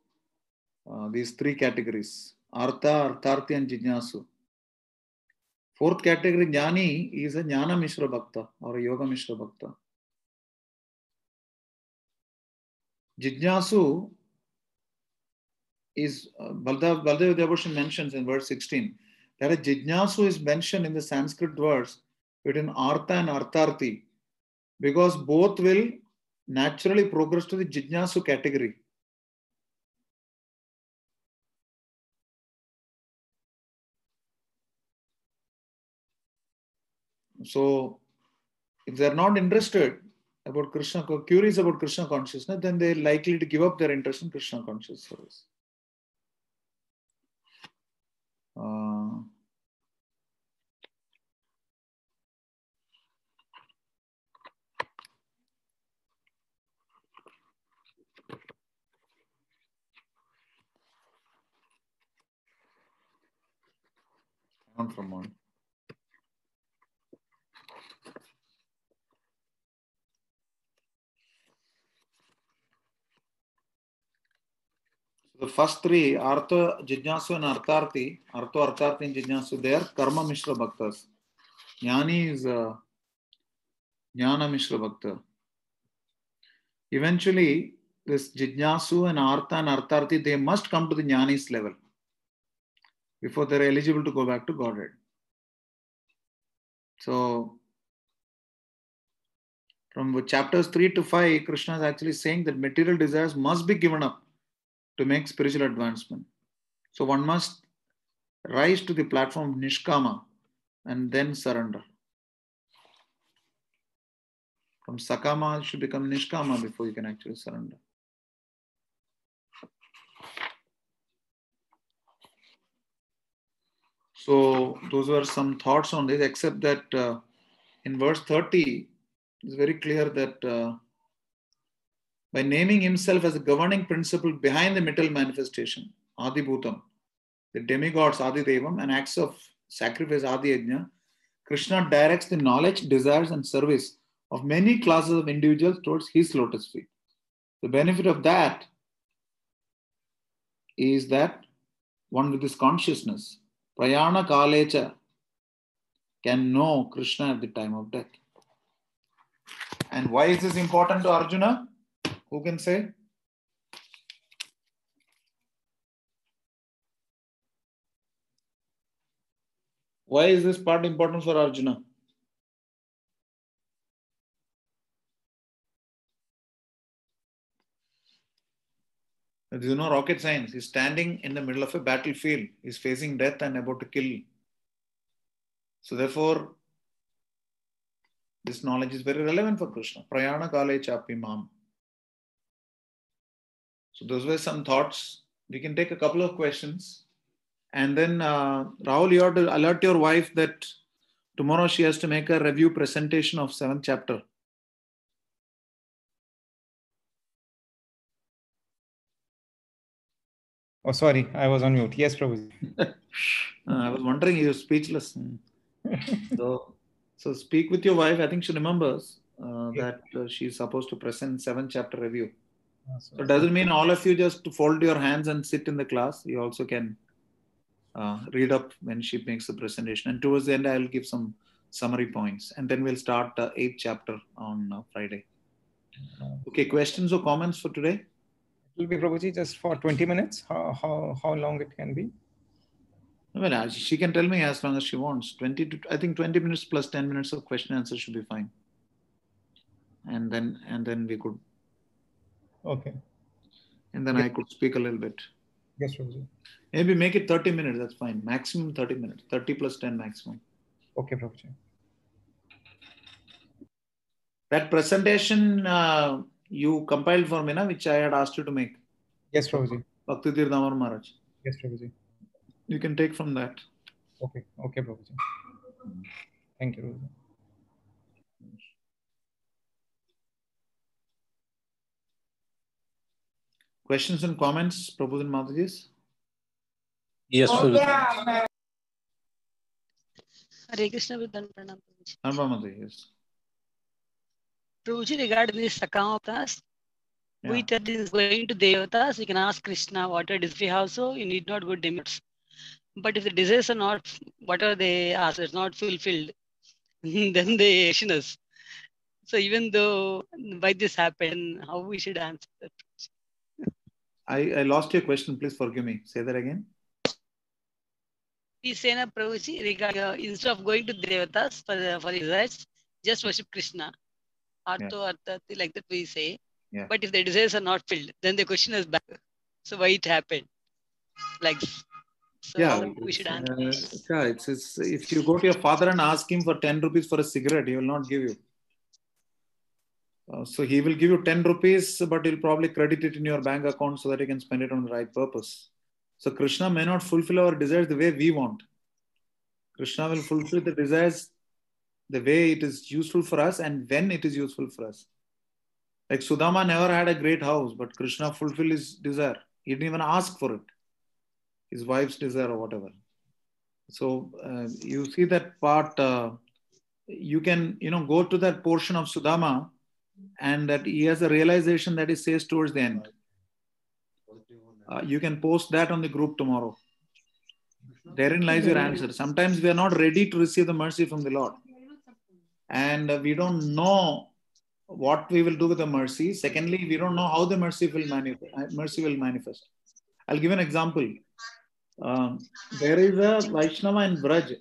Uh, these three categories Artha, Artharthi, and Jijnasu. Fourth category, Jnani, is a Jnana Mishra Bhakta or a Yoga Mishra Bhakta. Jijnasu is, uh, Baldev, Baldev Vidyabhushan mentions in verse 16 that a Jijnasu is mentioned in the Sanskrit words between Artha and Artharthi Because both will naturally progress to the Jijnasu category. So, if they're not interested about Krishna, curious about Krishna consciousness, then they're likely to give up their interest in Krishna conscious service. Uh, from on. The first three, Artha, Jijnasu, and Artharthi, Artha, Artharthi, and Jijnasu, they are Karma Mishra Bhaktas. Jnani is uh, Jnana Mishra Bhakta. Eventually, this Jijnasu and Artha and Artharthi, they must come to the Jnani's level before they're eligible to go back to Godhead. So, from chapters 3 to 5, Krishna is actually saying that material desires must be given up to make spiritual advancement. So, one must rise to the platform of Nishkama and then surrender. From Sakama, you should become Nishkama before you can actually surrender. So those were some thoughts on this, except that uh, in verse 30, it's very clear that uh, by naming himself as a governing principle behind the material manifestation, Adhi Bhutam, the demigods Adi Devam, and acts of sacrifice Adhi Yajna, Krishna directs the knowledge, desires, and service of many classes of individuals towards his lotus feet. The benefit of that is that one with this consciousness Prayana Kalecha can know Krishna at the time of death. And why is this important to Arjuna? Who can say? Why is this part important for Arjuna? Is no rocket science. He's standing in the middle of a battlefield. He's facing death and about to kill. So therefore, this knowledge is very relevant for Krishna. Prayana kale chapi mam. So those were some thoughts. We can take a couple of questions. And then, uh, Rahul, you have to alert your wife that tomorrow she has to make a review presentation of seventh chapter. Oh, sorry, I was on mute. Yes, Prabhu. I was wondering, you're speechless. so, so speak with your wife. I think she remembers uh, that uh, she's supposed to present seven chapter review. So it doesn't mean all of you just fold your hands and sit in the class. You also can uh, read up when she makes the presentation. And towards the end, I'll give some summary points. And then we'll start the eighth chapter on uh, Friday. Okay, questions or comments for today? It will be Prabhuji just for 20 minutes. How, how, how long it can be? Uh, she can tell me as long as she wants. 20 to, I think 20 minutes plus 10 minutes of question answer should be fine. And then, and then we could. Okay. And then Yes. I could speak a little bit. Yes, Prabhuji. Maybe make it 30 minutes. That's fine. Maximum 30 minutes. 30 plus 10 maximum. Okay, Prabhuji. That presentation uh, you compiled for me, na, which I had asked you to make. Yes, Prabhuji. Bhakti Tirthamar Maharaj. Yes, Prabhuji. You can take from that. Okay, okay, Prabhuji. Thank you, Prabhuji. Questions and comments, Prabhu and Matajis? Yes, oh, Prabhuji. Hare Krishna Vrindan Pranam Prabhuji. Anubhav Mataji, yes. Prabhuji, regarding this Sakamatas, we Yeah. tell this is going to Devatas, you can ask Krishna what it is. If you have so, you need not go demigods. But if the desires are not, whatever they ask is not fulfilled, then they action us. So even though why this happened, how we should answer that? I, I lost your question. Please forgive me. Say that again. We say Prabhuji, regarding uh, instead of going to Devatas for the for the desires, just worship Krishna. Artho, Arthati, like that we say. Yeah. But if the desires are not filled, then the question is back. So why it happened? Like so yeah, we should answer. uh, yeah, it's, it's if you go to your father and ask him for 10 rupees for a cigarette, he will not give you. Uh, so he will give you 10 rupees, but he'll probably credit it in your bank account so that you can spend it on the right purpose. So Krishna may not fulfill our desires the way we want. Krishna will fulfill the desires the way it is useful for us and when it is useful for us. Like Sudama never had a great house, but Krishna fulfilled his desire. He didn't even ask for it, his wife's desire or whatever. So uh, you see that part. Uh, you can you know go to that portion of Sudama, and that he has a realization that he says towards the end. Uh, you can post that on the group tomorrow. Therein lies your answer. Sometimes we are not ready to receive the mercy from the Lord, and uh, we don't know what we will do with the mercy. Secondly, we don't know how the mercy will manifest. Mercy will manifest. I'll give an example. Um, there is a Vaishnava in Braj.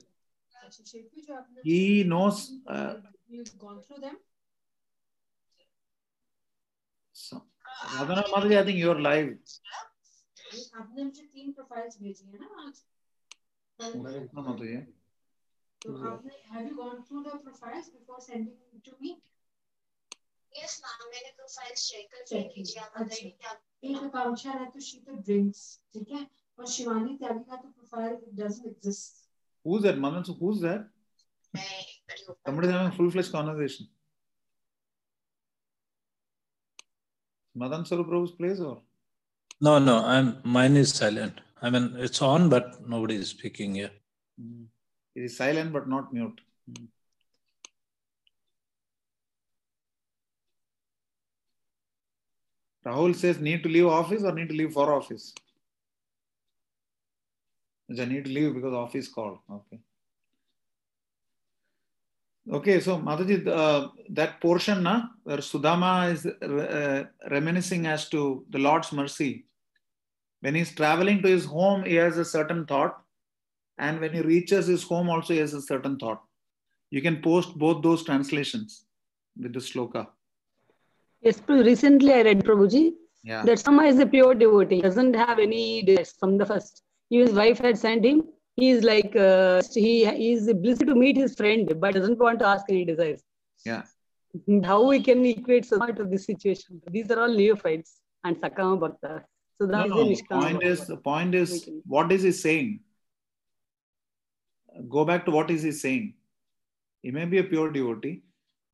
He knows. Uh, gone through them? So, Radhana Mataji, I think you're live. आपने मुझे तीन profiles भेजी है ना आज Radhana Mataji. तो आपने have you gone through the profiles before sending to me yes ma'am मैंने प्रोफाइल्स चेक कर Check लीजिए आप कीजिए। बताइए क्या एक आकांक्षा है तो शी तो ड्रिंक्स ठीक है और शिवानी त्यागी का तो profile doesn't exist Who's that, Manan? So who's that? Somebody's having full-fledged conversation. Madan Sarup Prabhu's place or? No, no, I'm mine is silent. I mean, it's on, but nobody is speaking here. Mm. It is silent but not mute. Mm. Rahul says need to leave office or need to leave for office? I need to leave because office call. Okay. Okay, so Mataji, uh, that portion na, where Sudama is uh, reminiscing as to the Lord's mercy. When he's traveling to his home, he has a certain thought. And when he reaches his home, also he has a certain thought. You can post both those translations with the sloka. Yes, recently I read Prabhuji Yeah. that Sama is a pure devotee, doesn't have any from the first. His wife had sent him. He is like, uh, he, he is blessed to meet his friend, but doesn't want to ask any desires. Yeah. How we can equate Sama of this situation? These are all neophytes and Sakama Bhakta. So that No, is no, the point is, the point is, what is he saying? Go back to what is he saying. He may be a pure devotee.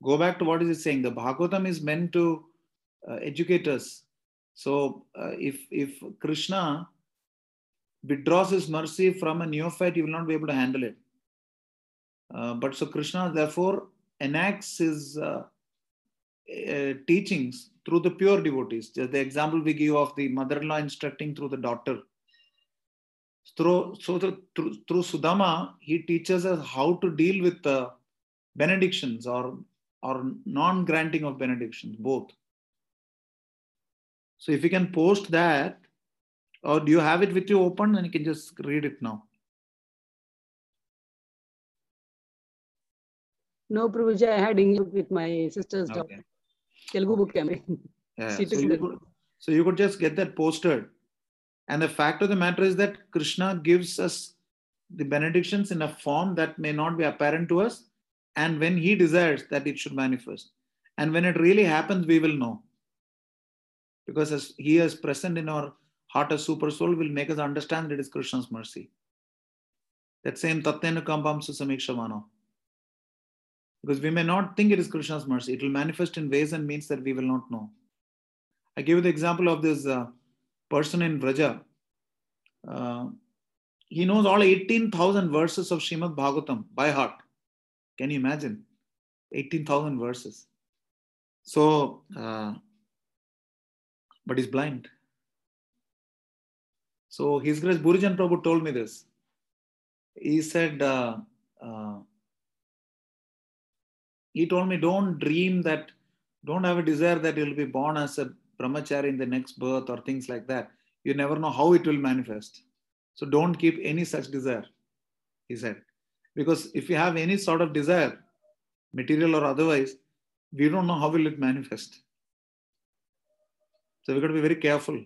Go back to what is he saying. The Bhagavatam is meant to uh, educate us. So uh, if if Krishna withdraws his mercy from a neophyte, he will not be able to handle it. Uh, but so Krishna therefore enacts his uh, uh, teachings through the pure devotees. Just the example we give of the mother-in-law instructing through the daughter. Through, so the, through, through Sudama, he teaches us how to deal with the benedictions or, or non-granting of benedictions, both. So if we can post that, or do you have it with you open and you can just read it now? No, Prabhuji, I had English with my sister's Okay. daughter. Telugu book, I mean. Yeah, so, you could, so you could just get that posted. And the fact of the matter is that Krishna gives us the benedictions in a form that may not be apparent to us. And when he desires that it should manifest. And when it really happens, we will know. Because as he is present in our heart as super soul, will make us understand that it is Krishna's mercy. That same Tattenu Kampam Susamikshvano. Because we may not think it is Krishna's mercy. It will manifest in ways and means that we will not know. I give you the example of this uh, person in Vraja. Uh, he knows all 18,000 verses of Srimad Bhagavatam by heart. Can you imagine? 18,000 verses. So, uh, but he's blind. So, His Grace Bhurijan Prabhu told me this. He said, uh, uh, he told me, don't dream that, don't have a desire that you'll be born as a brahmachari in the next birth or things like that. You never know how it will manifest. So don't keep any such desire, he said. Because if you have any sort of desire, material or otherwise, we don't know how will it manifest. So we've got to be very careful.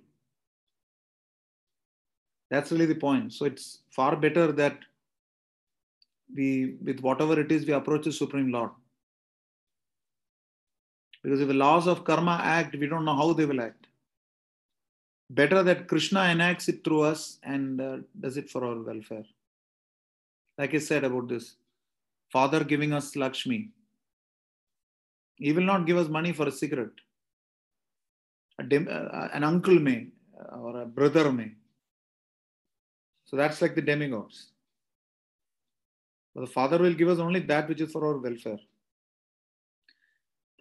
That's really the point. So it's far better that we, with whatever it is, we approach the Supreme Lord. Because if the laws of karma act, we don't know how they will act. Better that Krishna enacts it through us and uh, does it for our welfare. Like I said about this, Father giving us Lakshmi. He will not give us money for a cigarette. A uh, an uncle may, or a brother may. So that's like the demigods. But the Father will give us only that which is for our welfare.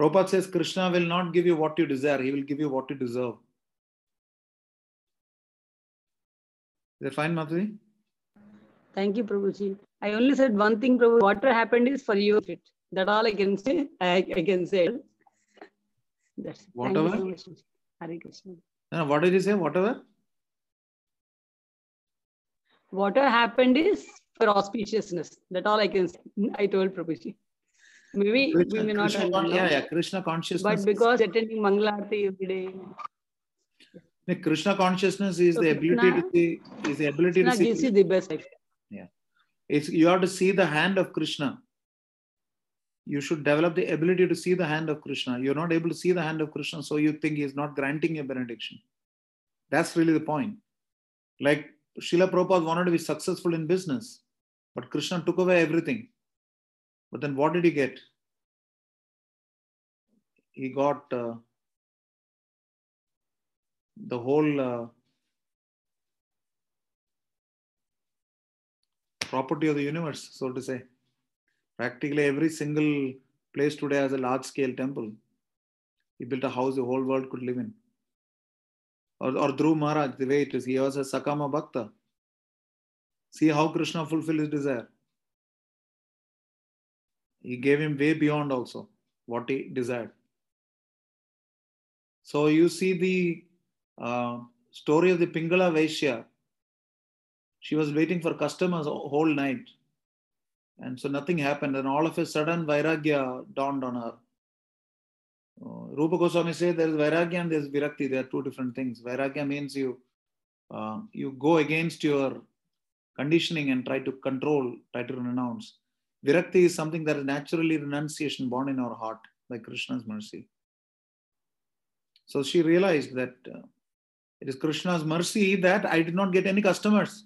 Prabhupada says Krishna will not give you what you desire, he will give you what you deserve. Is that fine, Madhuri? Thank you, Prabhuji. I only said one thing, Prabhu. Whatever happened is for you. That all I can say. I, I can say. That's it. Thank you Whatever? so much. Hare Krishna. No, what did you say? Whatever? Whatever happened is for auspiciousness. That all I can say. I told Prabhuji. Maybe we may not Krishna, understand. yeah, yeah, Krishna consciousness. But because attending Mangalarti every day, The Krishna consciousness is So the ability to see is the ability to Krishna gives see. you the best life. Yeah. It's you have to see the hand of Krishna. You should develop the ability to see the hand of Krishna. You're not able to see the hand of Krishna, so you think he's not granting a benediction. That's really the point. Like Srila Prabhupada wanted to be successful in business, but Krishna took away everything. But then what did he get? He got uh, the whole uh, property of the universe, so to say. Practically every single place today has a large scale temple. He built a house the whole world could live in. Or, or Dhruv Maharaj, the way it is, he was a Sakama Bhakta. See how Krishna fulfilled his desire. He gave him way beyond also what he desired. So you see the uh, story of the Pingala Vaishya. She was waiting for customers whole night. And so nothing happened. And all of a sudden, Vairagya dawned on her. Uh, Rupa Goswami says there is Vairagya and there is Virakti. They are two different things. Vairagya means you uh, you go against your conditioning and try to control, try to renounce. Virakti is something that is naturally renunciation born in our heart by Krishna's mercy. So she realized that uh, it is Krishna's mercy that I did not get any customers.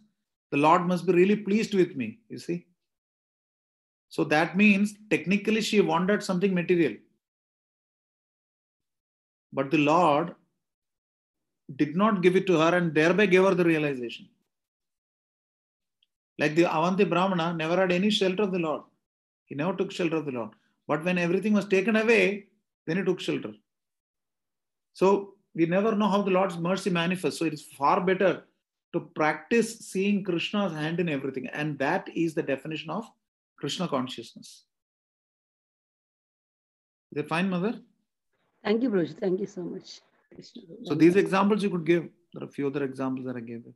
The Lord must be really pleased with me, you see. So that means technically she wanted something material. But the Lord did not give it to her and thereby gave her the realization. Like the Avanti Brahmana never had any shelter of the Lord. He never took shelter of the Lord. But when everything was taken away, then he took shelter. So we never know how the Lord's mercy manifests. So it is far better to practice seeing Krishna's hand in everything. And that is the definition of Krishna consciousness. Is it fine, Mother? Thank you, Prabhuji. Thank you so much. Krishna. So these examples you could give. There are a few other examples that I gave you.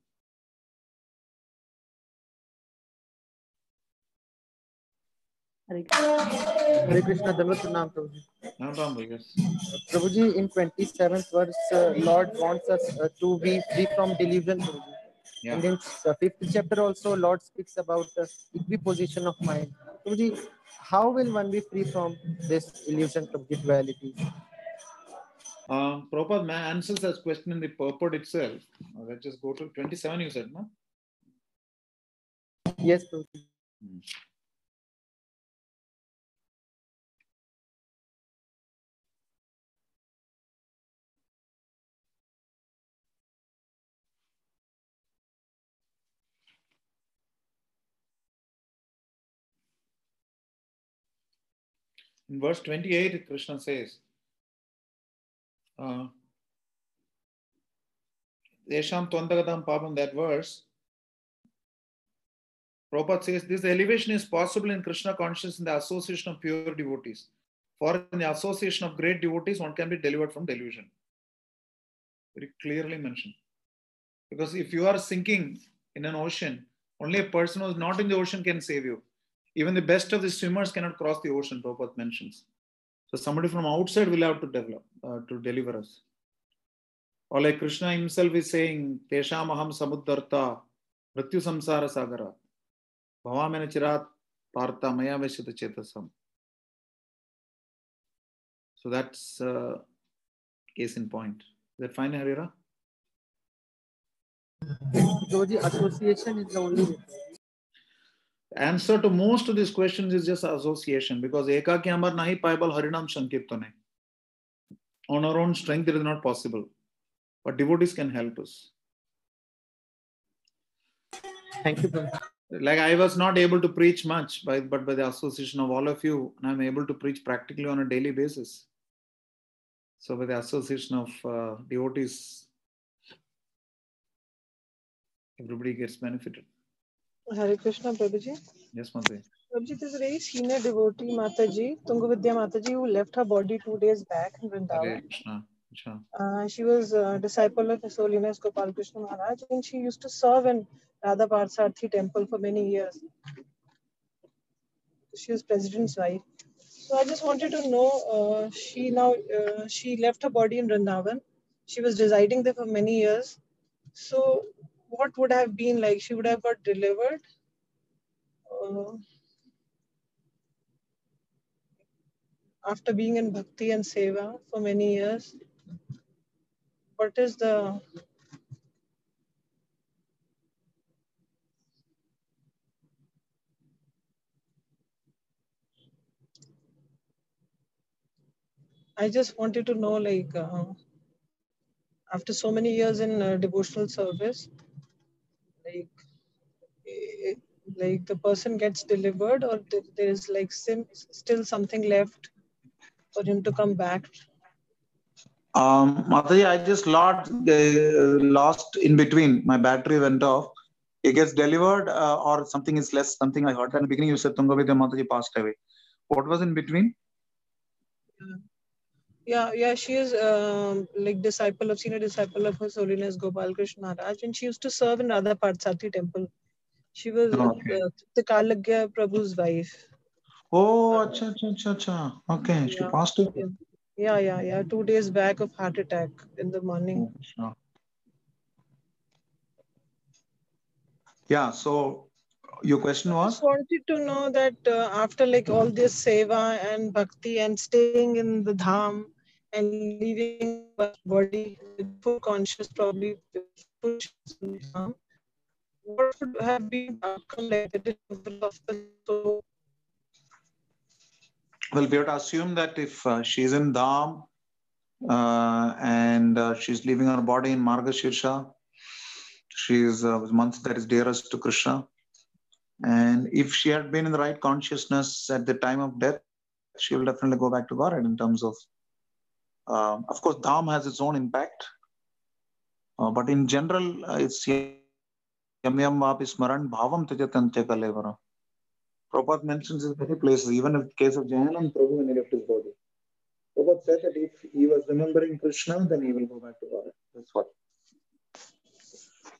Hare Hare Krishna, Dandavat Pranam, Prabhuji. No problem, yes. Prabhuji, in 27th verse, uh, Lord wants us uh, to be free from delusion, Prabhuji. Yeah. And in uh, fifth chapter also, Lord speaks about uh, equiposition of mind. Prabhuji, how will one be free from this illusion of duality? Um, Prabhupada answers this question in the purport itself. Uh, let's just go to 27, you said, no? Yes, Prabhuji. In verse 28, Krishna says, uh, Yesham Twandagatam Papam, that verse, Prabhupada says this elevation is possible in Krishna consciousness in the association of pure devotees. For in the association of great devotees, one can be delivered from delusion. Very clearly mentioned. Because if you are sinking in an ocean, only a person who is not in the ocean can save you. Even the best of the swimmers cannot cross the ocean, Prabhupada mentions. So somebody from outside will have to develop uh, to deliver us. Or like Krishna himself is saying, Tesham aham samuddarta mrityu samsara sagara bhavamena chirat partha maya veshyata chetasam. So that's uh, case in point. Is that fine, Harira? Joji, association is the only. Answer to most of these questions is just association because ekaki amar nahi paibal harinam sankirtane. On our own strength, it is not possible. But devotees can help us. Thank you, Like I was not able to preach much, by, but by the association of all of you, I'm able to preach practically on a daily basis. So, with the association of uh, devotees, everybody gets benefited. Hare Krishna, Prabhuji. Yes, Mataji. Prabhuji, there's a very senior devotee, Mataji, Tungavidya Mataji, who left her body two days back in Hare Vrindavan. Krishna. Acha. Uh, she was a disciple of His Holiness Gopal Krishna Maharaj and she used to serve in Radha Parsarthi temple for many years. She was president's wife. So I just wanted to know, uh, she now, uh, she left her body in Vrindavan. She was residing there for many years. So what would have been like? She would have got delivered. Uh, after being in bhakti and seva for many years what is the I just wanted to know, like, uh, after so many years in uh, devotional service, like, eh, like the person gets delivered, or there is like sim- still something left for him to come back. Um, Mataji, I just lost, uh, lost in between. My battery went off. It gets delivered, uh, or something is less. Something I heard in the beginning. You said Tungavidya Mataji passed away. What was in between? Yeah, yeah, yeah, she is um, like disciple of senior disciple of His Holiness Gopal Krishna Maharaj, and she used to serve in Radha Parthasarathi temple. She was uh, Okay. the Kalagya Prabhu's wife. Oh, acha, acha, acha, acha. Okay, she Yeah. passed away. Yeah. Yeah, yeah, yeah. Two days back of heart attack in the morning. Sure. Yeah. So your question was? I Just wanted to know that uh, after like all this seva and bhakti and staying in the dham and leaving the body with full conscious, probably full the dham, what would have been the the delivery of the soul? Well, we have to assume that if uh, she's in Dham uh, and uh, she's leaving her body in Margashirsha, she's a month that is dearest to Krishna. And if she had been in the right consciousness at the time of death, she will definitely go back to Godhead in terms of, uh, of course, Dham has its own impact. Uh, but in general, uh, it's yam yam smaran bhavam kalevara. Prabhupada mentions in many places, even in the case of Jayananda Prabhu when he left his body. Prabhupada said that if he was remembering Krishna, then he will go back to God. That's what.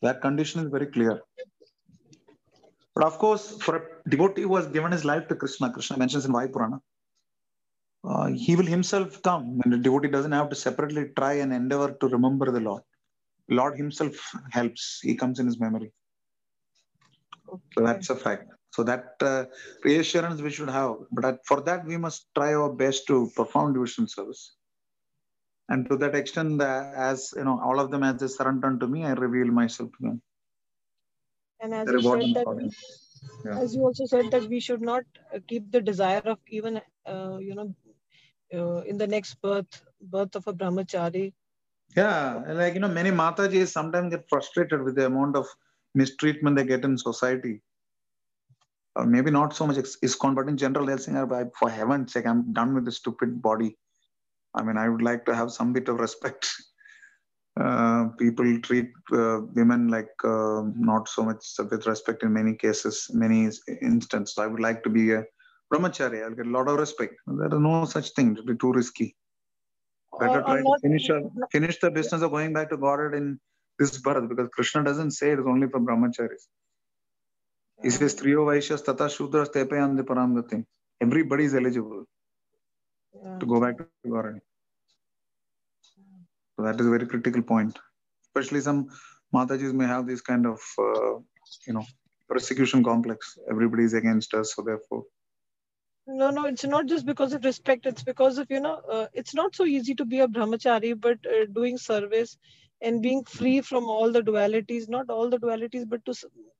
That condition is very clear. But of course, for a devotee who has given his life to Krishna, Krishna mentions in Vaipurana, uh, he will himself come. And the devotee doesn't have to separately try and endeavor to remember the Lord. Lord himself helps. He comes in his memory. So that's a fact. So that uh, reassurance we should have. But that, for that, we must try our best to perform devotional service. And to that extent, uh, as you know, all of them as they surrender to me, I reveal myself to them. And as The you said that, pardon. Yeah. as you also said that we should not uh, keep the desire of even, uh, you know, uh, in the next birth, birth of a brahmachari. Yeah, like you know, many Matajis sometimes get frustrated with the amount of mistreatment they get in society. Or maybe not so much is- ISKCON, but in general, they're saying, "Oh, for heaven's sake, I'm done with this stupid body. I mean, I would like to have some bit of respect. Uh, people treat uh, women like uh, not so much with respect in many cases, many instances. I would like to be a brahmachari. I'll get a lot of respect. There is no such thing. It would be too risky. Better Or- or try to finish a, finish the business of going back to Godhead in this birth because Krishna doesn't say it is only for brahmacharis. He says, Triyo Vaishyas Tata Shudras Tepayandi Paramgati. Everybody is eligible. to go back to Gaurani. So that is a very critical point. Especially some Matajis may have this kind of, uh, you know, persecution complex. Everybody is against us, so therefore. No, no, it's not just because of respect. It's because of, you know, uh, it's not so easy to be a brahmachari, but uh, doing service and being free from all the dualities, not all the dualities, but to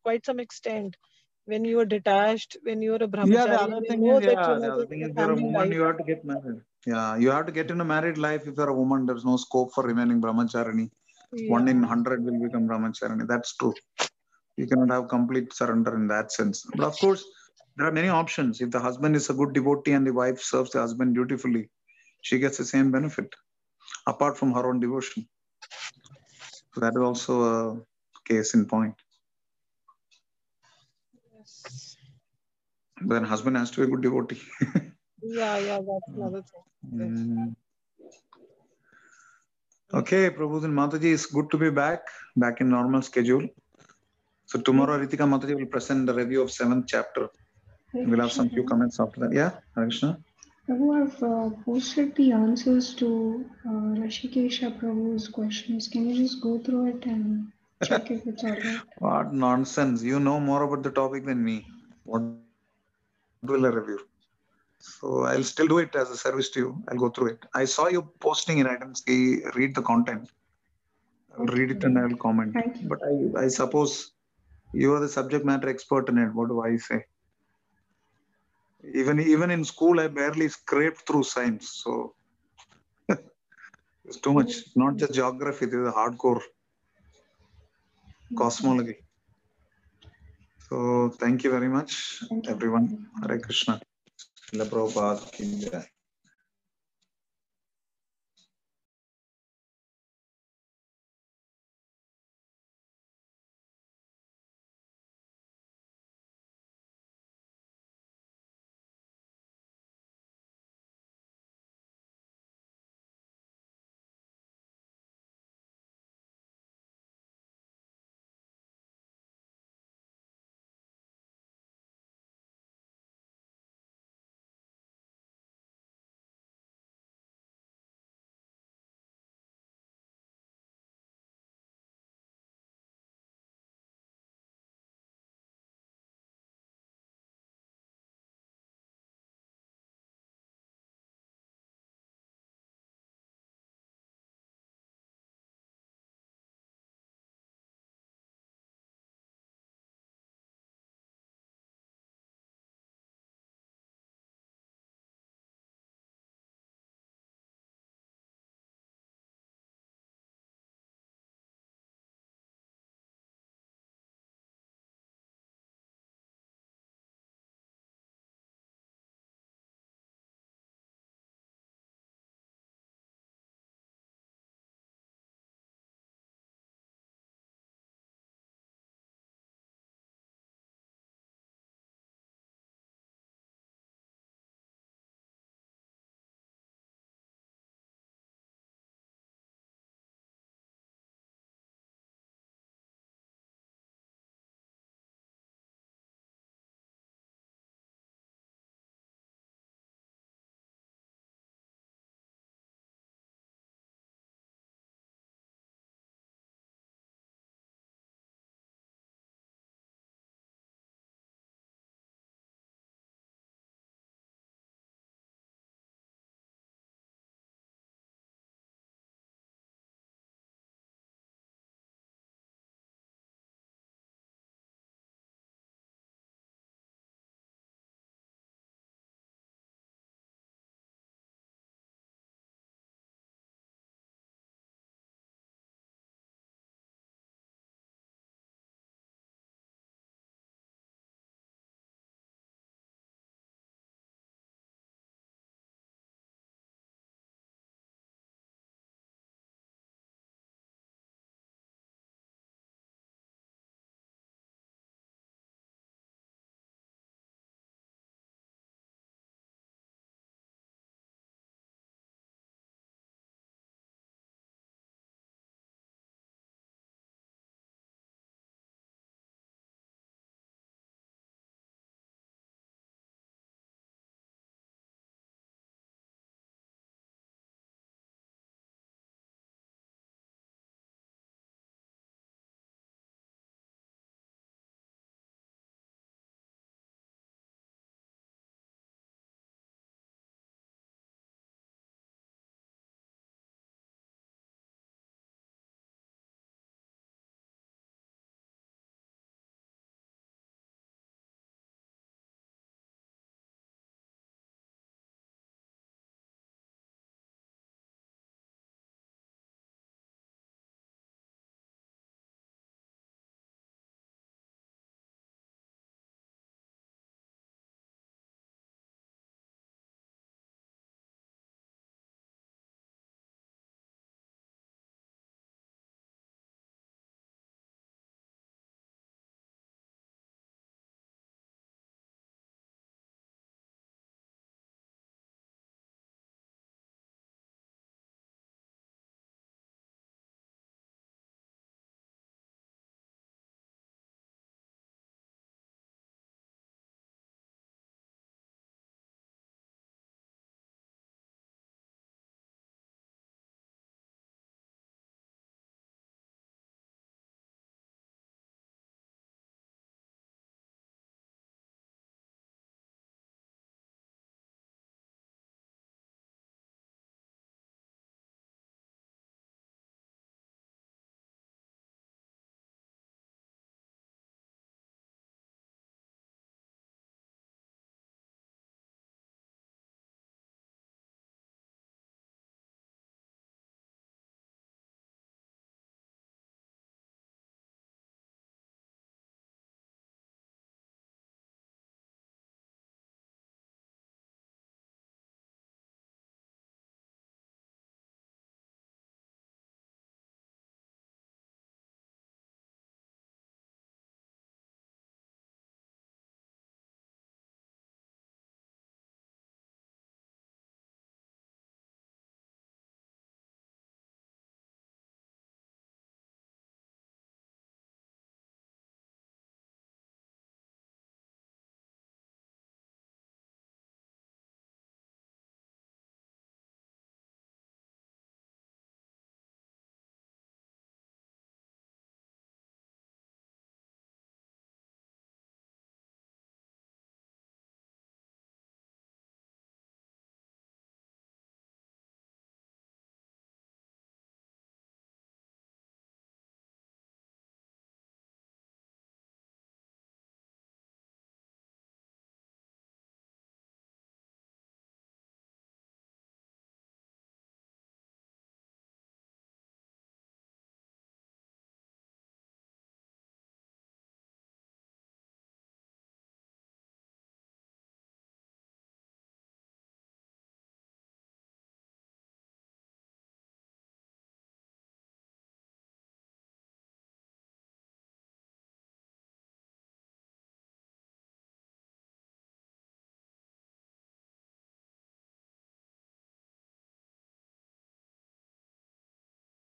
quite some extent. When you are detached, when you are a brahmachari, Yeah, the other you thing is, yeah, the other thing is, you're a woman, life. you have to get married. Yeah, you have to get in a married life. If you're a woman, there's no scope for remaining brahmacharini. One in hundred will become brahmacharini. That's true. You cannot have complete surrender in that sense. But of course, there are many options. If the husband is a good devotee and the wife serves the husband dutifully, she gets the same benefit, apart from her own devotion. So that is also a case in point. Yes. Then husband has to be a good devotee. Yeah, yeah, that's another thing. Mm. Okay, Prabhu and Mataji, it's good to be back, back in normal schedule. So tomorrow, Ritika Mataji will present the review of seventh chapter. We'll have some few comments after that. Yeah, Krishna. Prabhu, I've uh, posted the answers to uh, Rashikesha Prabhu's questions. Can you just go through it and check if it's all right? What nonsense! You know more about the topic than me. What will I review? So I'll still do it as a service to you. I'll go through it. I saw you posting it. I didn't read the content. I'll read it and I will comment. But I, I suppose you are the subject matter expert in it. What do I say? Even even in school, I barely scraped through science. So it's too much. It's not just geography. This is a hardcore cosmology. So thank you very much, everyone. Hare Krishna. Prabhupada.